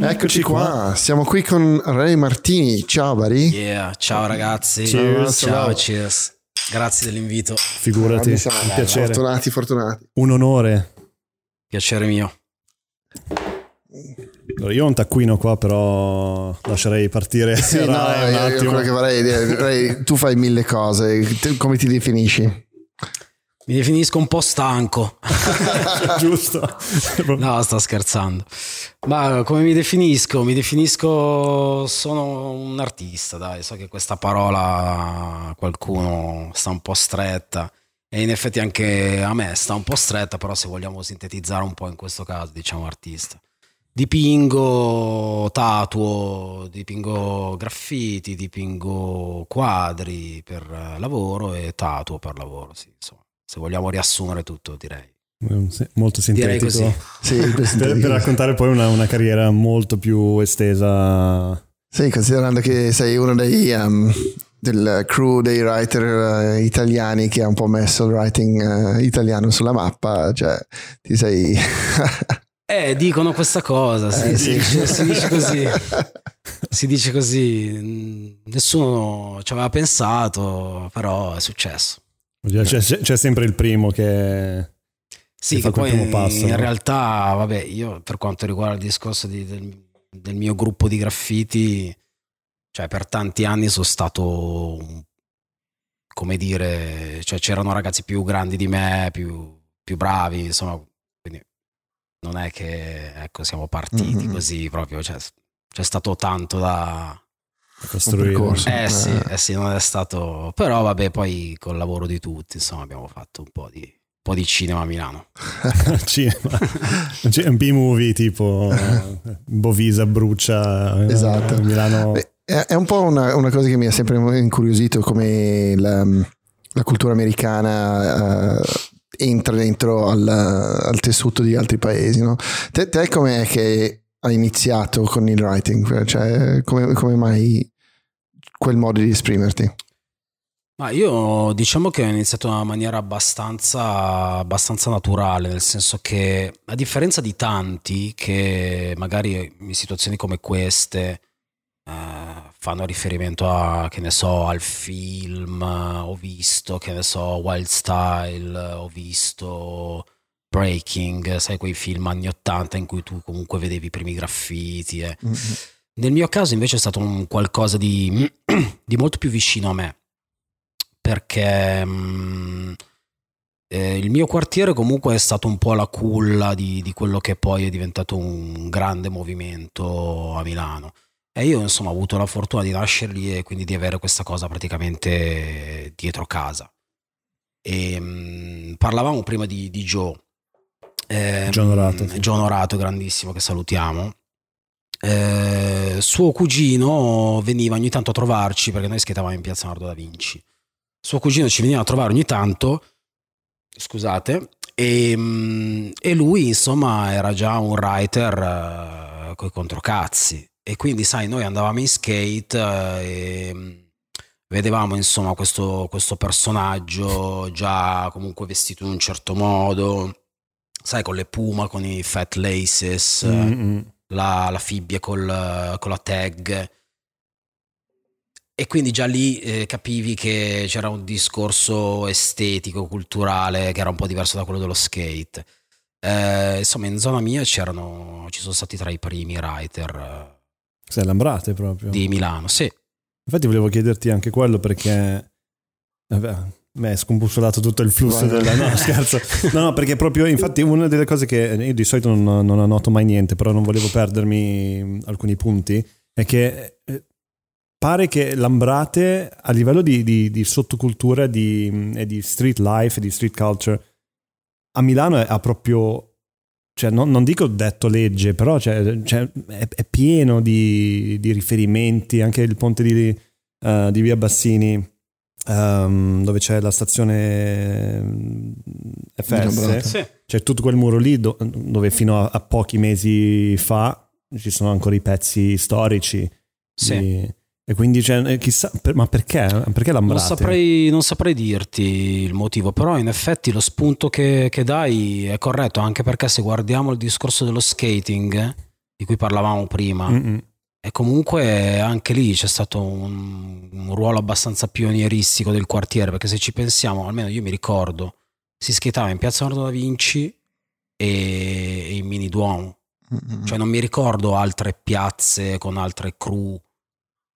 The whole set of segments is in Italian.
Eccoci qua, siamo qui con Ray Martini. Ciao Bari. Yeah, ciao ragazzi. Cheers. Ciao, Ciao. cheers. Grazie dell'invito. Figurati, un piacere. Fortunati, fortunati. Un onore. Piacere mio. Allora, io ho un taccuino qua, però lascerei partire Sì, no, un io- io attimo. quello che vorrei dire, Ray, tu fai mille cose, come ti definisci? Mi definisco un po' stanco. Giusto. No, sto scherzando. Ma come mi definisco? Mi definisco sono un artista, dai, so che questa parola a qualcuno sta un po' stretta e in effetti anche a me sta un po' stretta, però se vogliamo sintetizzare un po' in questo caso, diciamo artista. Dipingo, tatuo, dipingo graffiti, dipingo quadri per lavoro e tatuo per lavoro, sì, insomma. Se vogliamo riassumere tutto, direi. Sì, Molto sintetico. Sì, Per, per raccontare poi una, una carriera molto più estesa. Sì, considerando che sei uno dei um, del crew dei writer eh, italiani che ha un po' messo il writing eh, italiano sulla mappa, cioè ti sei Eh, dicono questa cosa, sì, Eh, si, sì. dice, si dice così. Si dice così. Mm, Nessuno ci aveva pensato, però è successo. C'è, c'è- sempre il primo che. Sì, Che fa che poi primo passo, in no? realtà, vabbè, io per quanto riguarda il discorso di- del, del mio gruppo di graffiti, cioè per tanti anni sono stato, come dire, cioè c'erano ragazzi più grandi di me, più, più bravi, insomma, quindi non è che, ecco, siamo partiti Mhm. così proprio, cioè, c'è stato tanto da... costruire. percorso. Eh Eh. sì, eh sì, non è stato... Però vabbè, poi col lavoro di tutti, insomma, abbiamo fatto un po' di, un po' di cinema a Milano. cinema. Un B-movie tipo eh, Bovisa brucia eh, Esatto. Milano. Beh, È un po' una, una cosa che mi ha sempre incuriosito come la, la cultura americana eh, entra dentro al, al tessuto di altri paesi. No? Te, te com'è che hai iniziato con il writing? Cioè, come, come mai quel modo di esprimerti? Ma io diciamo che ho iniziato in una maniera abbastanza, abbastanza naturale, nel senso che a differenza di tanti che magari in situazioni come queste eh, fanno riferimento a, che ne so, al film, ho visto, che ne so, Wild Style, ho visto Breaking, sai quei film anni 80 in cui tu comunque vedevi i primi graffiti. eh. Nel mio caso invece è stato un qualcosa di, di molto più vicino a me, perché mm, eh, il mio quartiere comunque è stato un po' la culla di, di quello che poi è diventato un grande movimento a Milano. E io insomma ho avuto la fortuna di nascere lì e quindi di avere questa cosa praticamente dietro casa. E, mm, parlavamo prima di, di Joe. Ehm, John Orato. John Orato, grandissimo, che salutiamo. Eh, suo cugino veniva ogni tanto a trovarci perché noi skateavamo in piazza Nardo da Vinci. Suo cugino ci veniva a trovare ogni tanto, scusate, e, mm, e lui insomma era già un writer con i controcazzi. E quindi, sai, noi andavamo in skate eh, e mm, vedevamo insomma questo, questo personaggio già comunque vestito in un certo modo, sai, con le puma, con i fat laces Mm, mm. La, la fibbia col- con la tag. E quindi già lì eh, capivi che c'era un discorso estetico, culturale, che era un po' diverso da quello dello skate. Eh, insomma, in zona mia c'erano, ci sono stati tra i primi writer Sei Lambrate proprio. eh, di Milano. Sì, Infatti volevo chiederti anche quello perché vabbè, è scombussolato tutto il flusso Vai. della no, scherzo. No, no, perché proprio infatti una delle cose che io di solito non, non annoto mai niente, però non volevo perdermi alcuni punti, è che eh, pare che Lambrate a livello di, di- di sottocultura di- e di street life di street culture a Milano ha proprio cioè non, non dico detto legge, però cioè, cioè, è, è pieno di, di riferimenti, anche il ponte di, eh, di Via Bassini, ehm, dove c'è la stazione Lambrate. FS, sì. c'è tutto quel muro lì do- dove fino a, a pochi mesi fa ci sono ancora i pezzi storici. Sì. di- e quindi cioè, eh, chissà, per- ma perché? Perché Non saprei, non saprei dirti il motivo, però in effetti lo spunto che, che dai è corretto, anche perché se guardiamo il discorso dello skating, di cui parlavamo prima. Mm-mm. E comunque anche lì c'è stato un, un ruolo abbastanza pionieristico del quartiere, perché se ci pensiamo, almeno io mi ricordo, si skateava in Piazza Leonardo da Vinci e, in Mini Duomo. Mm, mm. Cioè non mi ricordo altre piazze con altre crew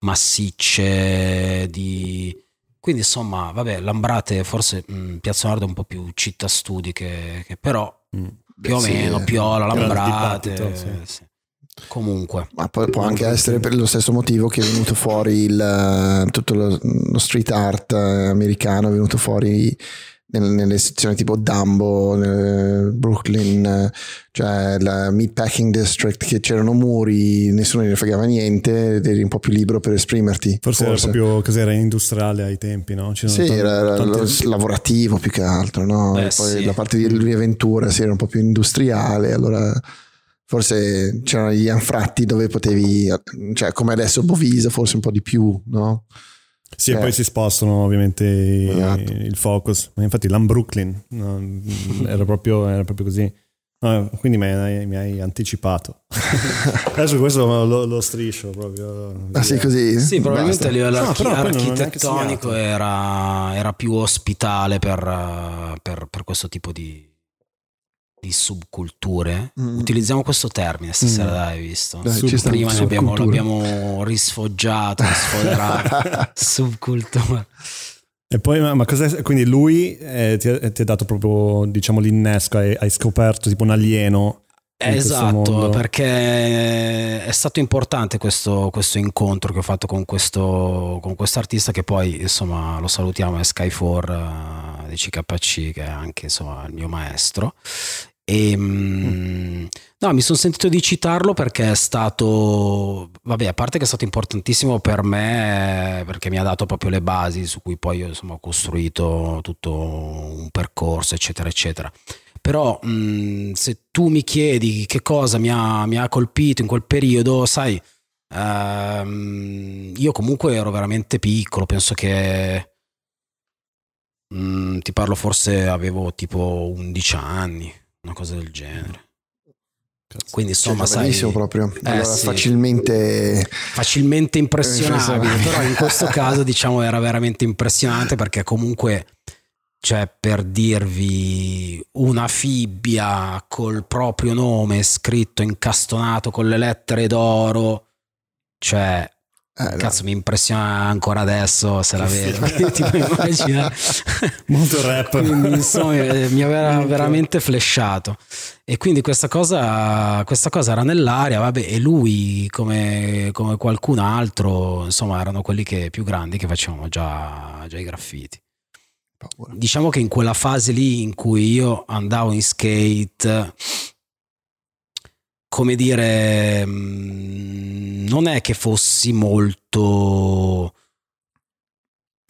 massicce di... Quindi insomma, vabbè, Lambrate forse mh, Piazza Nord è un po' più città studi che, che però Mm. più o Sì, meno. Piola, Lambrate. sì. sì. Comunque, Ma poi può anche essere per lo stesso motivo che è venuto fuori il, eh, tutto lo, lo street art eh, americano, è venuto fuori nel- nelle sezioni tipo Dumbo, Brooklyn, cioè la Meatpacking District, che c'erano muri, nessuno ne fregava niente ed eri un po' più libero per esprimerti. Forse, era proprio cos'era industriale ai tempi, no? C'erano Sì, tan- era, era tanti- lo- lavorativo più che altro, no? Eh, E poi sì. da parte di Louis Ventura si era un po' più industriale, allora forse c'erano gli anfratti dove potevi, cioè come adesso Bovisa forse un po' di più, no? Sì, e Eh. poi si spostano ovviamente Esatto. il focus. Ma infatti l'Am Brooklyn no, era, proprio, era proprio così. No, quindi mi hai, mi hai anticipato. Adesso questo lo, lo striscio proprio. Ah sì, così? sì, probabilmente a Basta. livello No, archi- architettonico era, era più ospitale per, per- per questo tipo di, di subculture. Mm. Utilizziamo questo termine stasera, Mm. dai, hai visto? Dai, Sub- sta, Prima ne abbiamo, subculture. l'abbiamo risfoggiato, sfoderato. subcultura. E poi, ma, ma cos'è? Quindi lui eh, ti, ha, ti ha dato proprio, diciamo, l'innesco, hai, hai scoperto tipo un alieno. Esatto, perché è stato importante questo, questo incontro che ho fatto con questo con quest'artista che poi insomma lo salutiamo è Sky4 di CKC che è anche insomma il mio maestro e mm, no mi sono sentito di citarlo perché è stato vabbè a parte che è stato importantissimo per me perché mi ha dato proprio le basi su cui poi io insomma ho costruito tutto un percorso eccetera eccetera. Però mh, se tu mi chiedi che cosa mi ha, mi ha colpito in quel periodo, sai, ehm, io comunque ero veramente piccolo, penso che mh, ti parlo forse avevo tipo 11 anni, una cosa del genere. Quindi insomma, Cioè, sai, proprio. Eh, allora sì. facilmente facilmente Impressionabile. però in questo caso diciamo era veramente impressionante perché comunque cioè per dirvi una fibbia col proprio nome scritto incastonato con le lettere d'oro cioè eh, cazzo mi impressiona ancora adesso se la vedo. immagina Molto rap. quindi insomma eh, mi aveva veramente flashato e quindi questa cosa, questa cosa era nell'aria vabbè e lui come, come qualcun altro insomma erano quelli che, più grandi che facevano già, già i graffiti. Paura. diciamo che in quella fase lì in cui io andavo in skate come dire mh, non è che fossi molto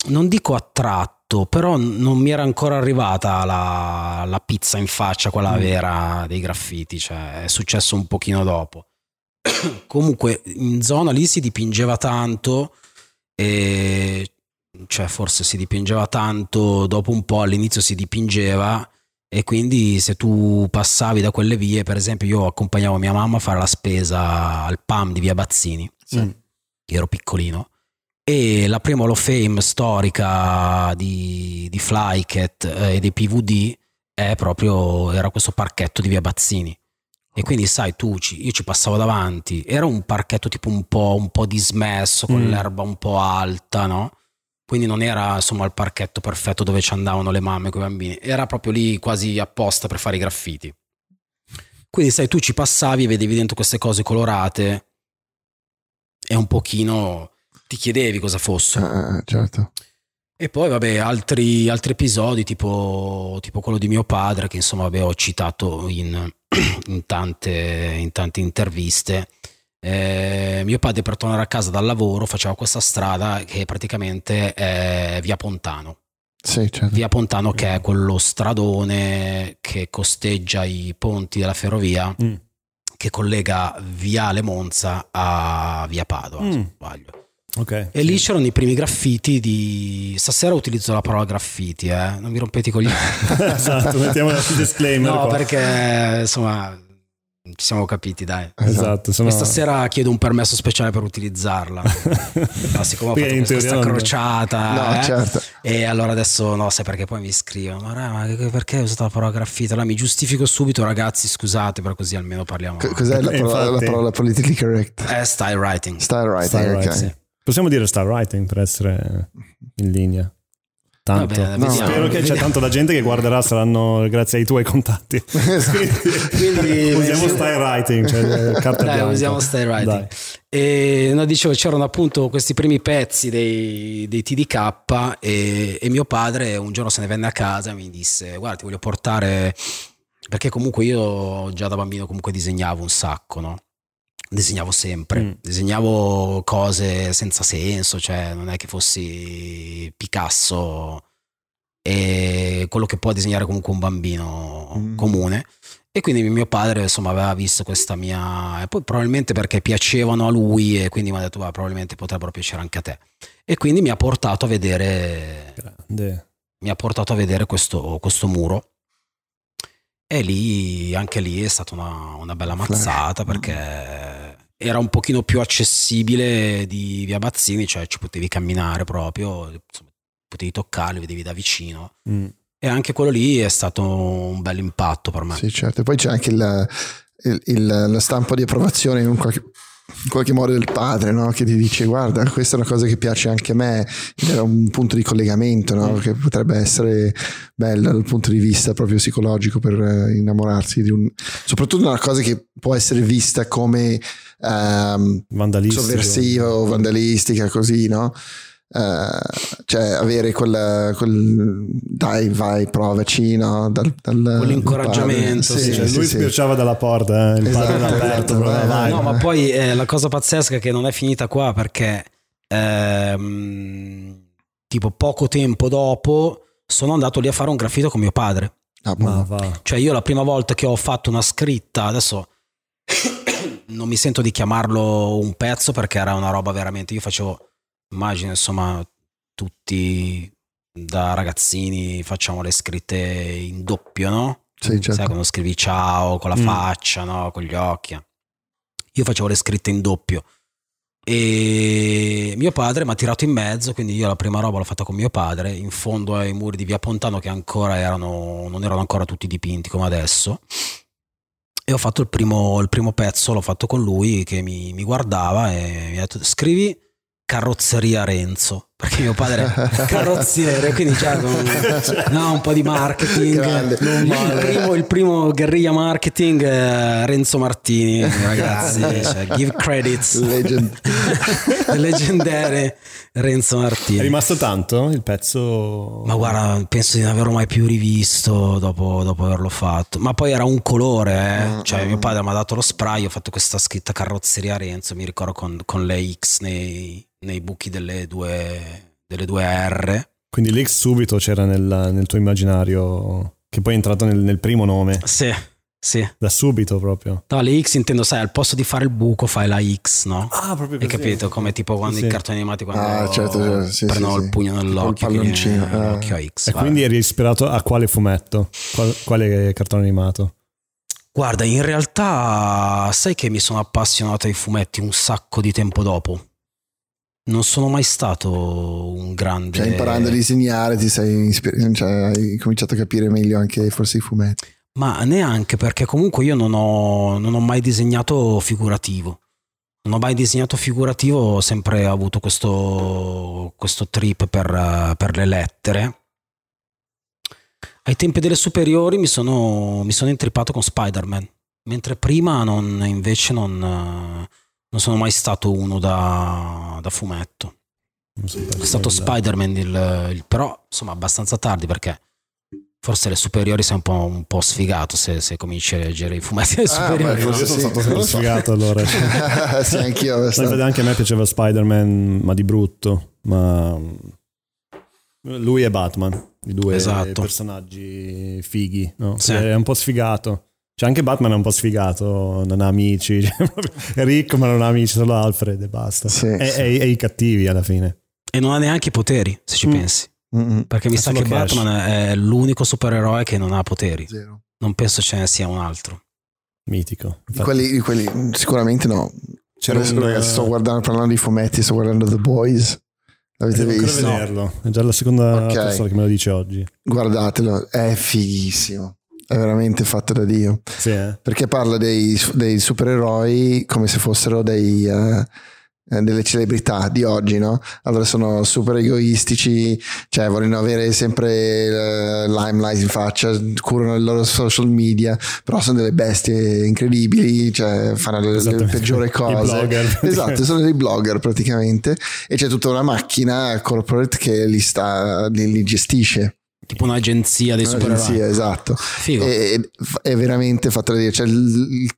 non dico attratto però non mi era ancora arrivata la, la pizza in faccia quella Mm. vera dei graffiti cioè è successo un pochino dopo comunque in zona lì si dipingeva tanto e cioè forse si dipingeva tanto dopo un po' all'inizio si dipingeva e quindi se tu passavi da quelle vie per esempio io accompagnavo mia mamma a fare la spesa al PAM di via Bazzini Mm. io ero piccolino e la prima Hall of Fame storica di, di Flycat eh, e dei PVD è proprio era questo parchetto di via Bazzini e quindi sai tu ci- io ci passavo davanti era un parchetto tipo un po', un po dismesso con Mm. l'erba un po' alta no? Quindi non era insomma il parchetto perfetto dove ci andavano le mamme con i bambini era proprio lì quasi apposta per fare i graffiti quindi sai tu ci passavi e vedevi dentro queste cose colorate e un pochino ti chiedevi cosa fossero Ah, ah, certo. e poi, vabbè, altri, altri episodi, tipo, tipo quello di mio padre, che insomma vabbè, ho citato in, in tante, in tante interviste. Eh, mio padre, per tornare a casa dal lavoro, faceva questa strada che praticamente è via Pontano. Sì, certo. Via Pontano, che è quello stradone che costeggia i ponti della ferrovia, Mm. che collega Viale Monza a Via Padova, se Mm. non sbaglio. Ok. E lì c'erano i primi graffiti di... Stasera utilizzo la parola graffiti, eh? Non mi rompete con gli... esatto, mettiamo il disclaimer. no, qua. perché insomma ci siamo capiti, dai. Esatto. Questa sera chiedo un permesso speciale per utilizzarla. No, siccome ho fatto questa crociata, No, eh, certo. e allora adesso no, sai perché poi mi scrivono: Ma, ma perché hai usato la parola graffito? Allora mi giustifico subito, ragazzi. Scusate, però così almeno parliamo. C- Cos'è la Eh, parola, la infatti- parola politically correct? Eh, style writing. Style writing, Style ok. writing. Possiamo dire star writing per essere in linea. Tanto. Va bene, No, vediamo. Spero che c'è tanto la gente che guarderà saranno grazie ai tuoi contatti. Quindi usiamo style writing, cioè carta Dai, bianca. usiamo style writing. Dai. E no, dicevo, c'erano appunto questi primi pezzi dei, dei TDK e, e mio padre un giorno se ne venne a casa e mi disse: Guarda, ti voglio portare. Perché comunque io già da bambino comunque disegnavo un sacco, no? Disegnavo sempre, Mm. disegnavo cose senza senso, cioè non è che fossi Picasso e quello che può disegnare comunque un bambino Mm. comune. E quindi mio padre insomma aveva visto questa mia... E poi probabilmente perché piacevano a lui e quindi mi ha detto "Guarda, probabilmente potrebbero piacere anche a te. E quindi mi ha portato a vedere, Grande. mi ha portato a vedere questo, questo muro. E lì, anche lì è stata una, una bella mazzata perché era un pochino più accessibile di via Bazzini, cioè ci potevi camminare proprio, insomma, potevi toccarli, vedevi da vicino. Mm. E anche quello lì è stato un bel impatto per me. Sì, certo. E poi c'è anche il, il- il- la stampa di approvazione in qualche, in qualche modo del padre, no? che ti dice guarda, questa è una cosa che piace anche a me, era un punto di collegamento no? che potrebbe essere bello dal punto di vista proprio psicologico per eh, innamorarsi di un... soprattutto una cosa che può essere vista come Vandalistico. sovversiva o vandalistica, così, no? Eh, cioè avere quel, quel dai vai provaci no? dal, dal Quell'incoraggiamento, sì, Cioè, lui sbirciava dalla porta, eh, il Esatto, padre aperto, esatto, vai, vai. No, ma poi eh, la cosa pazzesca è che non è finita qua perché ehm, tipo poco tempo dopo sono andato lì a fare un graffito con mio padre. Ah, Ma va. Cioè io la prima volta che ho fatto una scritta, adesso non mi sento di chiamarlo un pezzo perché era una roba veramente, io facevo, immagino insomma, tutti da ragazzini facciamo le scritte in doppio, no? Sì, certo. Sai quando scrivi ciao con la Mm. faccia, no? Con gli occhi. Io facevo le scritte in doppio. E mio padre mi ha tirato in mezzo, quindi io la prima roba l'ho fatta con mio padre, in fondo ai muri di Via Pontano che ancora erano, non erano ancora tutti dipinti come adesso. E ho fatto il primo, il primo pezzo, l'ho fatto con lui che mi, mi guardava e mi ha detto scrivi carrozzeria Renzo, perché mio padre è carrozziere, quindi c'è un, no, un po' di marketing. Grande. il, primo, il primo guerriglia marketing eh, Renzo Martini, ragazzi, cioè, give credits. Legend. Leggendaire Renzo È Martini. rimasto tanto il pezzo? Ma guarda, penso di non averlo mai più rivisto dopo, dopo averlo fatto. Ma poi era un colore, eh. Mm, cioè mm. mio padre mi ha dato lo spray, ho fatto questa scritta carrozzeria Renzo, mi ricordo con, con le X nei, nei buchi delle due, delle due R. Quindi l'X subito c'era nel, nel tuo immaginario, che poi è entrato nel, nel primo nome, Sì, sì. da subito proprio. No, le X intendo, sai, al posto di fare il buco fai la X, no? Ah, proprio Hai capito? Come tipo quando Sì, i cartoni animati quando Ah, certo, certo, sì, prendono sì, il pugno nell'occhio, Col palloncino, l'occhio a X. E vabbè. quindi eri ispirato a quale fumetto? Qual- quale cartone animato? Guarda, in realtà sai che mi sono appassionato ai fumetti un sacco di tempo dopo. Non sono mai stato un grande... Cioè, imparando a disegnare, ti sei ispir- cioè, hai cominciato a capire meglio anche forse i fumetti. Ma neanche perché comunque io non ho, non ho mai disegnato figurativo. Non ho mai disegnato figurativo, ho sempre avuto questo, questo trip per, per le lettere. Ai tempi delle superiori mi sono, mi sono intrippato con Spider-Man, mentre prima non- invece non, non sono mai stato uno da, da fumetto. È stato. Spider-Man, il, il- però insomma abbastanza tardi perché forse alle superiori sei un po', un po' sfigato se, se cominci a leggere i fumetti alle Ah, superiori. beh? Io sono Sì, stato so. sfigato allora. sì, anch'io. Infatti anche a me piaceva Spider-Man, ma di brutto. Ma lui è Batman, i due Esatto. personaggi fighi. No? Sì. È un po' sfigato. Cioè, anche Batman è un po' sfigato, non ha amici. cioè, è ricco, ma non ha amici, solo Alfred e basta. Sì, e, sì. e- e i cattivi alla fine. E non ha neanche i poteri, se ci Mm. pensi. Mm-mm. Perché mi sa che cash. Batman è l'unico supereroe che non ha poteri. Zero. Non penso ce ne sia un altro. Mitico. Di quelli, di quelli sicuramente no. C'era un- ragazzi, sto guardando, parlando di fumetti, sto guardando The Boys. L'avete visto? vederlo. È già la seconda Ok. persona che me lo dice oggi. Guardatelo, è fighissimo. È veramente fatto da Dio. Sì, eh? Perché parla dei, dei supereroi come se fossero dei, eh, eh, delle celebrità di oggi, no? Allora sono super egoistici, cioè vogliono avere sempre eh, limelight in faccia, curano il loro social media, però sono delle bestie incredibili, cioè fanno le, le peggiori I cose. Esatto, sono dei blogger praticamente e c'è tutta una macchina corporate che li, sta, li, li gestisce. Tipo un'agenzia dei supereroi. Un'agenzia, esatto. Figo. E- è veramente fatto da dire. Cioè, il,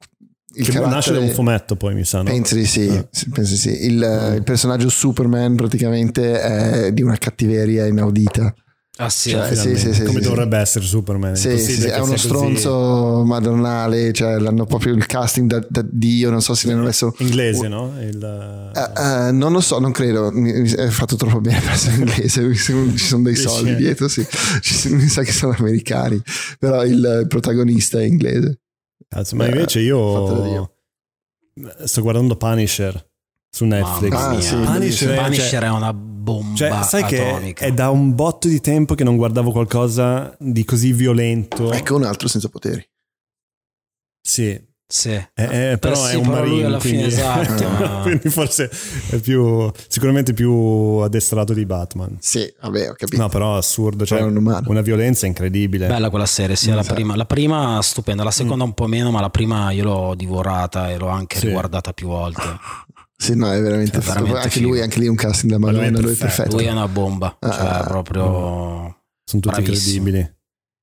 il, Che nasce da un fumetto poi, mi sa, no? Penso di sì, Eh. sì, penso di sì. Il, il personaggio Superman praticamente è di una cattiveria inaudita. Ah sì, Cioè, sì, sì, sì, Come sì, dovrebbe essere Superman. È Sì, sì, è uno sia così- stronzo madonnale, cioè l'hanno proprio il casting da, da Dio, non so se ne hanno messo... Inglese, no? Il, Eh, eh, non lo so, non credo, mi, mi è fatto troppo bene per essere inglese, ci sono dei soldi dietro, sì. Ci- mi sa che sono americani, però il protagonista è inglese. Cazzo, ma invece io sto guardando Punisher su Netflix. Ah, sì, Punisher, è- Punisher cioè- è una bomba Cioè, sai che atomica. è da un botto di tempo che non guardavo qualcosa di così violento. Ecco un altro senza poteri. Sì, Sì. è- è- però Eh è sì, un però lui marine. alla fine, quindi, esatto. quindi forse è più, sicuramente più addestrato di Batman. Sì, vabbè, ho capito. No, però assurdo, cioè Però è un umano. una violenza incredibile. Bella quella serie, sì, la Sì. prima, la prima stupenda, la seconda un po' meno, ma la prima io l'ho divorata e l'ho anche Sì. riguardata più volte. Sì, no, è veramente, È fatto. veramente anche figo. lui, anche lì un casting da Ma lui è Madonna, lui è perfetto. Lui è una bomba, cioè Ah. proprio Sono tutti bravissimo. incredibili.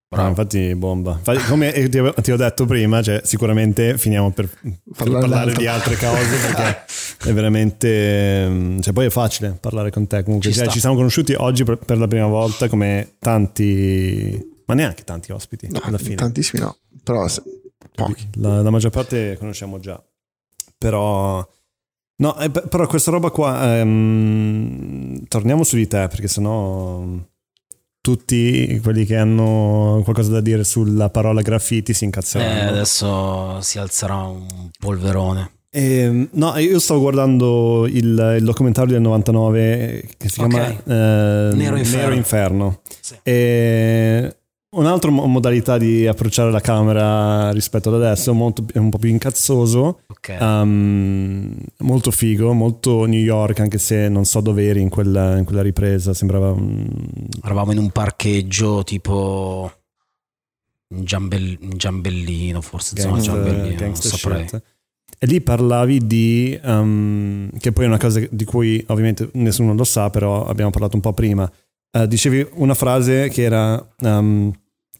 bravo. No, infatti, bomba. Infatti, come ti ho, ti ho detto prima, cioè, sicuramente finiamo per per Parlare di altre cose perché è veramente. mm, Cioè, poi è facile parlare con te. Comunque, Ci Cioè, ci siamo conosciuti oggi per, per la prima volta, come tanti, ma neanche tanti ospiti No, alla fine. tantissimi no, però se- pochi. La, la maggior parte conosciamo già, però. No, eh, però questa roba qua. ehm, torniamo su di te perché sennò. Tutti quelli che hanno qualcosa da dire sulla parola graffiti si Eh, incazzeranno. adesso si alzerà un polverone. Ehm, no, io stavo guardando il, il documentario del 99 che si Ok. chiama eh, Nero Inferno. Inferno. Sì. E un'altra mo- modalità di approcciare la camera rispetto ad adesso, molto, è un po' più incazzoso, Ok. um, molto figo, molto New York, anche se non so dove eri in quella, in quella ripresa, sembrava un... Eravamo in un parcheggio tipo in, Giambell- in Giambellino, forse zona gangster, Giambellino, gangster saprei. shit. E lì parlavi di, um, che poi è una cosa di cui ovviamente nessuno lo sa, però abbiamo parlato un po' prima. Eh, dicevi una frase che era um,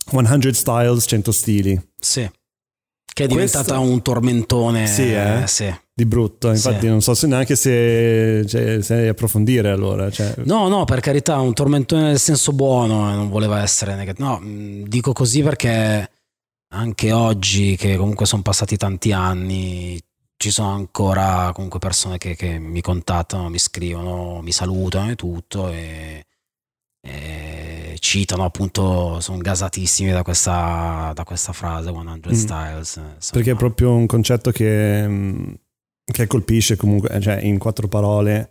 100 styles, 100 stili, Sì. Che è diventata Questo- un tormentone. Sì, eh? sì. di brutto. Infatti Sì. non so se neanche se, cioè, se approfondire allora. Cioè, No, no, per carità, un tormentone nel senso buono, eh, non voleva essere negativo. No, mh, dico così perché anche oggi, che comunque sono passati tanti anni, ci sono ancora comunque persone che, che mi contattano, mi scrivono, mi salutano e tutto e, e citano appunto, sono gasatissimi da questa, da questa frase 100 Mm. Styles. insomma. Perché è proprio un concetto che, mm, che colpisce comunque, cioè in quattro parole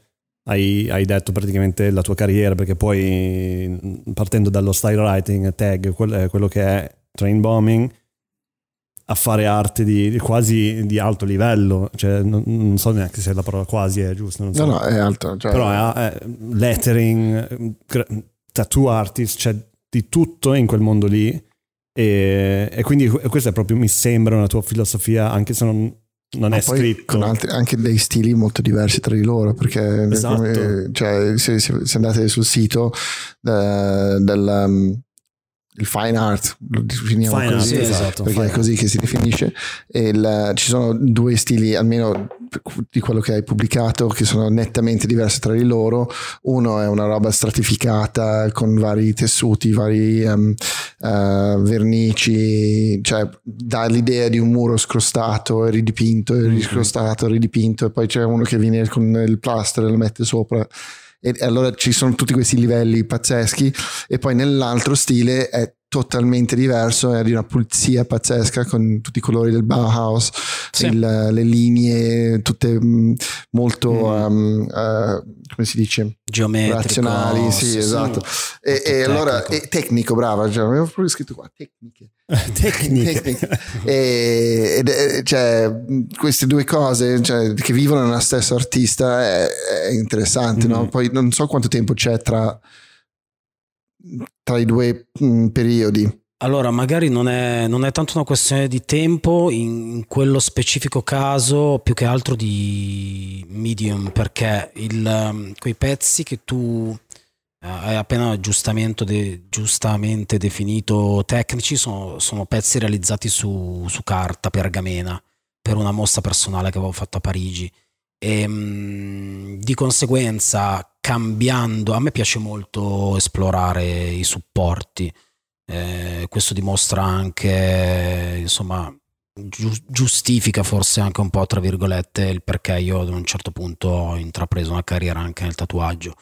hai, hai detto praticamente la tua carriera, perché poi mm, partendo dallo style writing, tag, eh, quello che è train bombing, a fare arte di, di quasi di alto livello, cioè non, non so neanche se la parola quasi è giusta, non so. No, no, è alto. Cioè, però è, è lettering, tattoo artist, c'è di tutto in quel mondo lì e, e quindi questa è proprio mi sembra una tua filosofia anche se non, non è scritto altri- anche dei stili molto diversi tra di loro perché Esatto. come- cioè, se, se- andate sul sito eh, del um, il fine art lo definiamo Fine così art, Sì, esatto. perché è così che si definisce e il- ci sono due stili almeno di quello che hai pubblicato che sono nettamente diversi tra di loro uno è una roba stratificata con vari tessuti vari um, eh, vernici cioè dà l'idea di un muro scrostato e ridipinto e Mhm. riscrostato ridipinto e poi c'è uno che viene con il plaster e lo mette sopra e allora ci sono tutti questi livelli pazzeschi. E poi nell'altro stile è totalmente diverso, è di una pulizia pazzesca con tutti i colori del Bauhaus, sì. il, le linee tutte mm, molto, mm. Um, uh, come si dice? Geometrico. Razionali, sì, sì esatto. E, e allora, e tecnico, brava, cioè, avevo proprio scritto qua, tecniche. tecniche. e, e, cioè, queste due cose cioè, che vivono nella stessa artista è, è interessante, mm. no? Poi non so quanto tempo c'è tra tra i due mh, mm, periodi? Allora, magari non è, non è, tanto una questione di tempo in quello specifico caso, più che altro di medium, perché il, um, quei pezzi che tu eh, hai appena de, giustamente definito tecnici sono, sono pezzi realizzati su, su, carta pergamena per una mostra personale che avevo fatto a Parigi. E, mh, di conseguenza cambiando, a me piace molto esplorare i supporti, eh, questo dimostra anche, insomma, giustifica forse anche un po', tra virgolette, il perché io ad un certo punto ho intrapreso una carriera anche nel tatuaggio.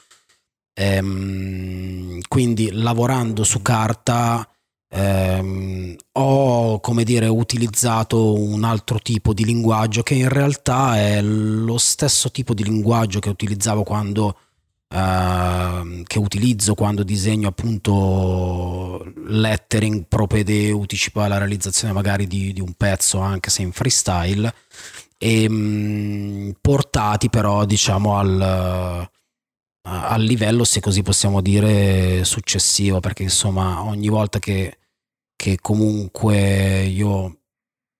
Ehm, quindi lavorando su carta ehm, ho, come dire, utilizzato un altro tipo di linguaggio che in realtà è lo stesso tipo di linguaggio che utilizzavo quando Uh, che utilizzo quando disegno appunto lettering propedeutici poi alla realizzazione magari di, di un pezzo anche se in freestyle e um, portati però diciamo al, uh, al livello se così possiamo dire successivo perché insomma ogni volta che, che comunque io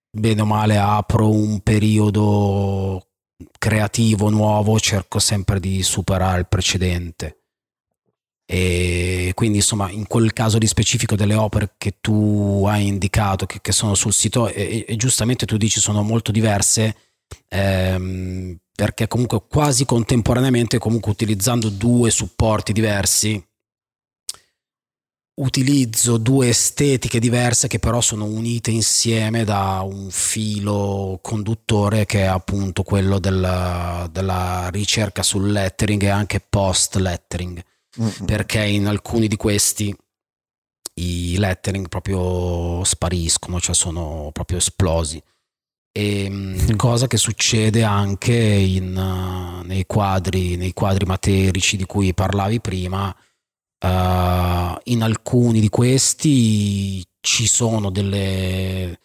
bene o male apro un periodo creativo nuovo cerco sempre di superare il precedente. E quindi insomma in quel caso di specifico delle opere che tu hai indicato che, che sono sul sito e, e, giustamente tu dici sono molto diverse ehm, perché comunque quasi contemporaneamente comunque utilizzando due supporti diversi utilizzo due estetiche diverse che però sono unite insieme da un filo conduttore che è appunto quello della, della ricerca sul lettering e anche post lettering mm-hmm. perché in alcuni di questi i lettering proprio spariscono cioè sono proprio esplosi e mm. cosa che succede anche in, uh, nei quadri nei quadri materici di cui parlavi prima Uh, in alcuni di questi ci sono delle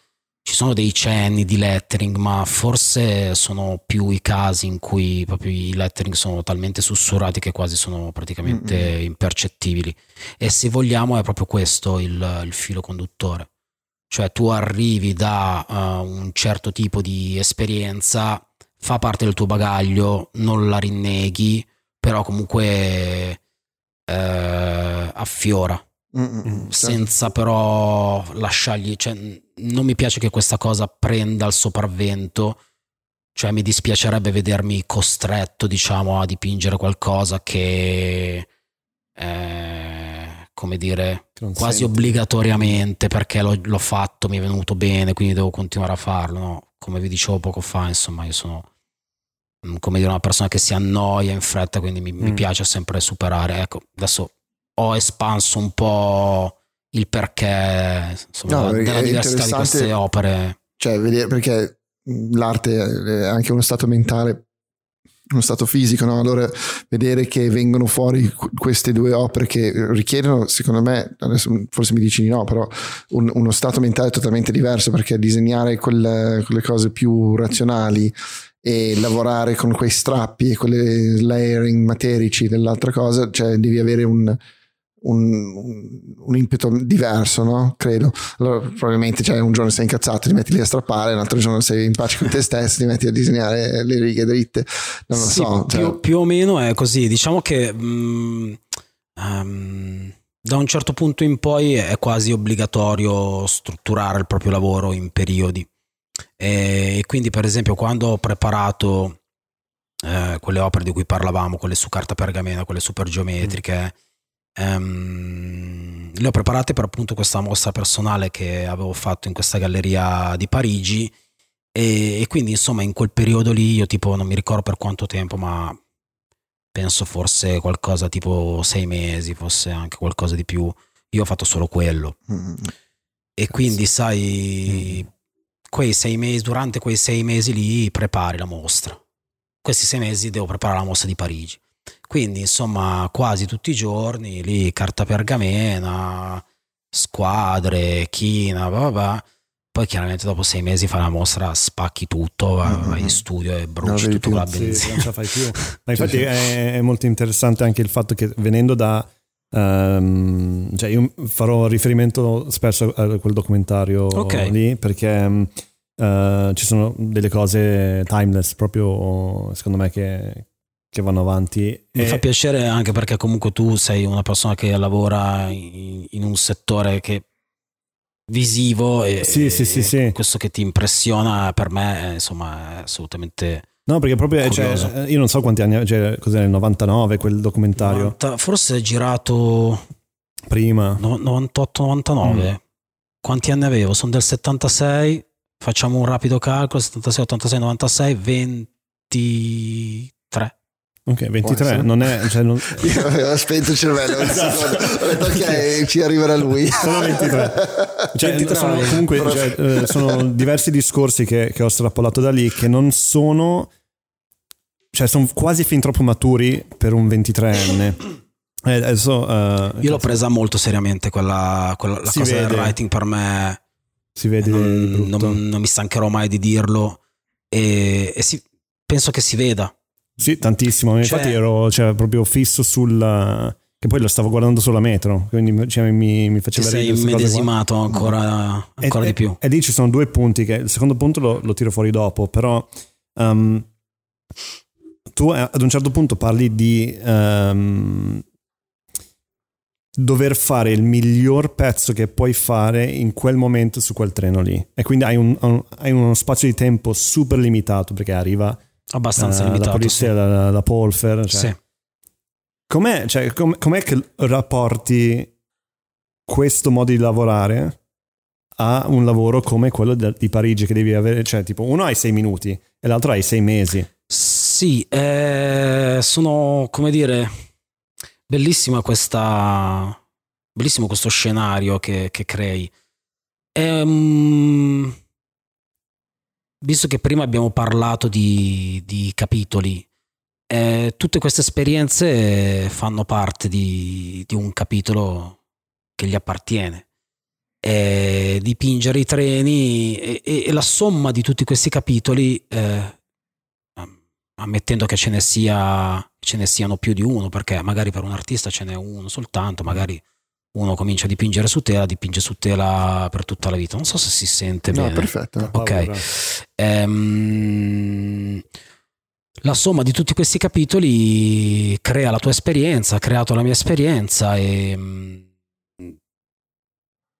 ci sono dei cenni di lettering, ma forse sono più i casi in cui proprio i lettering sono talmente sussurrati che quasi sono praticamente mm-hmm. impercettibili. E se vogliamo è proprio questo il, il filo conduttore. Cioè tu arrivi da uh, un certo tipo di esperienza, fa parte del tuo bagaglio, non la rinneghi, però comunque eh, affiora. Mm-mm, certo. senza però lasciargli, cioè, non mi piace che questa cosa prenda il sopravvento, cioè mi dispiacerebbe vedermi costretto, diciamo, a dipingere qualcosa che, eh, come dire, quasi senti. obbligatoriamente perché l'ho, l'ho, fatto, mi è venuto bene, quindi devo continuare a farlo, no? Come vi dicevo poco fa, insomma, io sono Mm, come dire, una persona che si annoia in fretta, quindi mi, mm. mi piace sempre superare. Ecco, adesso ho espanso un po' il perché insomma, no, della diversità di queste opere. Cioè, vedere, perché l'arte è anche uno stato mentale uno stato fisico, no? allora vedere che vengono fuori queste due opere che richiedono, secondo me, adesso forse mi dici di no, però un, uno stato mentale totalmente diverso perché disegnare quelle, quelle cose più razionali e lavorare con quei strappi e quelle layering materici dell'altra cosa, cioè devi avere un, un, un, impeto diverso, no? Credo. Allora, probabilmente cioè, un giorno sei incazzato, ti metti lì a strappare, un altro giorno sei in pace con te stesso, ti metti a disegnare le righe dritte. Non lo sì, so. Cioè... Più, più, o meno è così. Diciamo che um, um, da un certo punto in poi è quasi obbligatorio strutturare il proprio lavoro in periodi. E quindi, per esempio, quando ho preparato eh, quelle opere di cui parlavamo, quelle su carta pergamena, quelle super geometriche, mm. ehm, le ho preparate per appunto questa mostra personale che avevo fatto in questa galleria di Parigi. E, e quindi, insomma, in quel periodo lì, io tipo non mi ricordo per quanto tempo, ma penso forse qualcosa tipo sei mesi, fosse anche qualcosa di più io ho fatto solo quello. Mm. E quindi, sai, quei sei mesi, durante quei sei mesi lì prepari la mostra. Questi sei mesi devo preparare la mostra di Parigi. Quindi, insomma, quasi tutti i giorni lì, carta pergamena, squadre, china, blah, blah, blah. Poi chiaramente dopo sei mesi fai la mostra, spacchi tutto, vai Mm-hmm. in studio e No, bruci vedi tutto con la Sì, benzina. non ce la fai più. Ma infatti sì. È, è molto interessante anche il fatto che venendo da... ehm, cioè io farò riferimento spesso a quel documentario Ok. lì perché eh, ci sono delle cose timeless proprio secondo me che, che vanno avanti. Mi E- fa piacere anche perché comunque tu sei una persona che lavora in, in un settore che visivo e, Sì, sì, sì, e sì. questo che ti impressiona per me è, insomma è assolutamente No, perché proprio eh, cioè, Curioso. io non so quanti anni, cioè, cos'era il 99 quel documentario 90 forse è girato prima. no- 98-99 Mm. quanti anni avevo? sono del 76 facciamo un rapido calcolo 76, 86, 96 23 Ok, 23, essere. non è... Cioè, non, Io avevo spento il cervello. secondo. Ho detto ok, ci arriverà lui. Sono 23. Cioè, 23 sono, comunque cioè, eh, sono diversi discorsi che, che ho strappolato da lì che non sono cioè sono quasi fin troppo maturi per un 23enne Eh, adesso eh, io l'ho presa molto seriamente quella, quella cosa del vede. writing per me si vede non, non- non mi stancherò mai di dirlo e, e si- penso che si veda sì tantissimo infatti Cioè- ero cioè, proprio fisso sul che poi lo stavo guardando sulla metro quindi cioè, mi, mi ti faceva sei ridere cosa qua. immedesimato ancora, E- ancora e, di più E lì ci sono due punti che il secondo punto lo, lo tiro fuori dopo, però um, tu ad un certo punto parli di um, dover fare il miglior pezzo che puoi fare in quel momento su quel treno lì. E quindi hai, un- un- hai uno spazio di tempo super limitato perché arriva abbastanza la limitato polizia, sì. la, la Polfer. Cioè, Sì. Com'è, cioè, com- com'è che rapporti questo modo di lavorare a un lavoro come quello di Parigi che devi avere, cioè tipo uno hai sei minuti e l'altro hai sei mesi. Sì, eh, sono come dire, bellissima questa, bellissimo questo scenario che, che crei. Ehm, visto che prima abbiamo parlato di, di capitoli, eh, tutte queste esperienze fanno parte di, di un capitolo che gli appartiene. Eh, dipingere i treni e, e- la somma di tutti questi capitoli eh, ammettendo che ce ne, sia, ce ne siano più di uno, perché magari per un artista ce n'è uno soltanto, magari uno comincia a dipingere su tela, dipinge su tela per tutta la vita. Non so se si sente No, bene. perfetto. Ok. Ehm, la somma di tutti questi capitoli crea la tua esperienza, ha creato la mia esperienza e mm,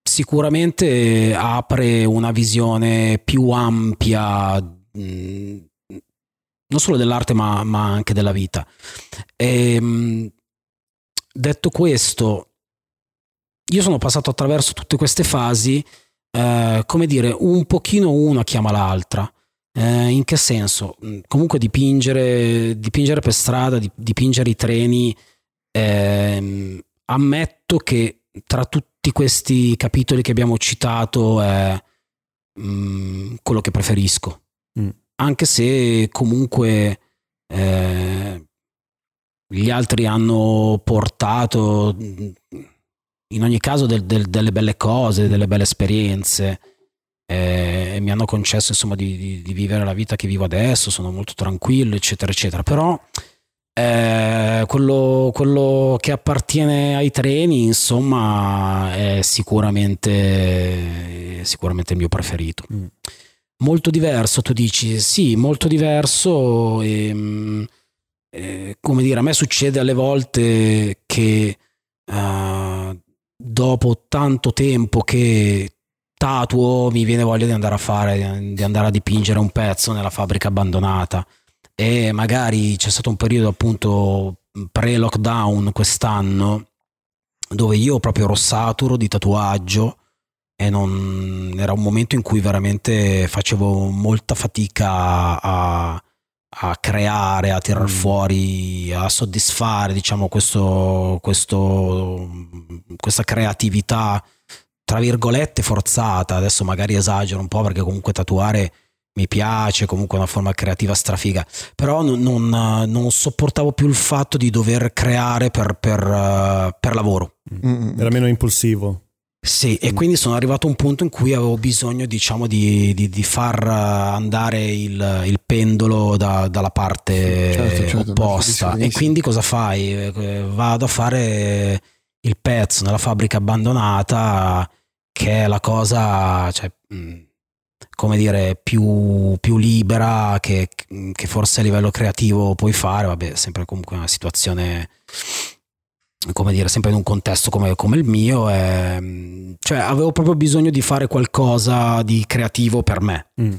sicuramente apre una visione più ampia mm, non solo dell'arte ma, ma anche della vita. Ehm, detto questo, io sono passato attraverso tutte queste fasi, eh, come dire, un pochino una chiama l'altra. Eh, in che senso? Mm, Comunque dipingere, dipingere per strada, di- dipingere i treni, ehm, ammetto che tra tutti questi capitoli che abbiamo citato è mm, quello che preferisco. Mm. Anche se comunque eh, gli altri hanno portato mm, in ogni caso del- del- delle belle cose, delle belle esperienze eh, e mi hanno concesso insomma di, di- di vivere la vita che vivo adesso, sono molto tranquillo eccetera eccetera, però eh, quello, quello che appartiene ai treni insomma è sicuramente, sicuramente il mio preferito. Mm. Molto diverso, tu dici sì, molto diverso e, mm, eh, come dire, a me succede alle volte che eh, dopo tanto tempo che tatuo mi viene voglia di andare a fare, di andare a dipingere un pezzo nella fabbrica abbandonata. E magari c'è stato un periodo appunto pre-lockdown quest'anno dove io proprio ero saturo di tatuaggio e non era un momento in cui veramente facevo molta fatica a, a creare, a tirar Mm. fuori, a soddisfare, diciamo, questo, questo, questa creatività, tra virgolette, forzata. Adesso magari esagero un po' perché comunque tatuare mi piace, comunque è una forma creativa strafiga, però non, non, non sopportavo più il fatto di dover creare per, per, eh, per lavoro. Mm. Era meno impulsivo. Sì, e quindi sono arrivato a un punto in cui avevo bisogno, diciamo, di, di- di far andare il, il pendolo da- dalla parte Certo, certo, opposta. E quindi cosa fai? Eh, Vado a fare il pezzo nella fabbrica abbandonata, che è la cosa, cioè, mh, come dire, più, più libera che, che forse a livello creativo puoi fare. Vabbè, sempre comunque una situazione come dire, sempre in un contesto come, come il mio, ehm, cioè avevo proprio bisogno di fare qualcosa di creativo per me. Mm.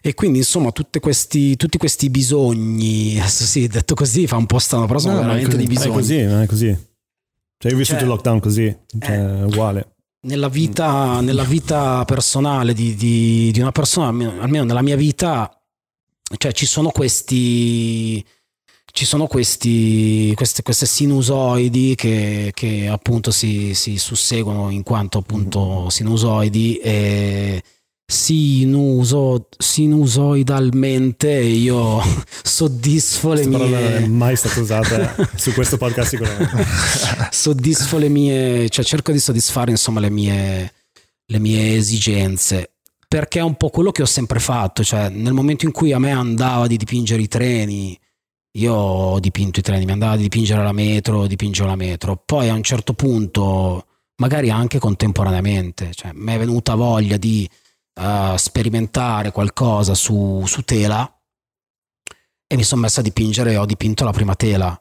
E quindi, insomma, tutti questi, tutti questi bisogni, sì, detto così fa un po' strano, però sono No, è veramente così. dei È bisogni. così, non è così. Cioè, io ho vissuto Cioè- il lockdown così, cioè, Eh. uguale. Nella vita, nella vita personale di, di- di una persona, almeno, almeno nella mia vita, cioè ci sono questi. Ci sono questi, queste, queste sinusoidi che, che appunto si, si susseguono in quanto appunto sinusoidi e sinuso, sinusoidalmente io soddisfo le Questa parola non è mie mai stata usata su questo podcast sicuramente. soddisfo le mie, cioè cerco di soddisfare insomma le mie, le mie esigenze. Perché è un po' quello che ho sempre fatto, cioè nel momento in cui a me andava di dipingere i treni, io ho dipinto i treni, mi andava di dipingere la metro, dipingevo la metro. Poi a un certo punto, magari anche contemporaneamente, cioè mi è venuta voglia di eh, sperimentare qualcosa su, su tela e mi sono messo a dipingere ho dipinto la prima tela.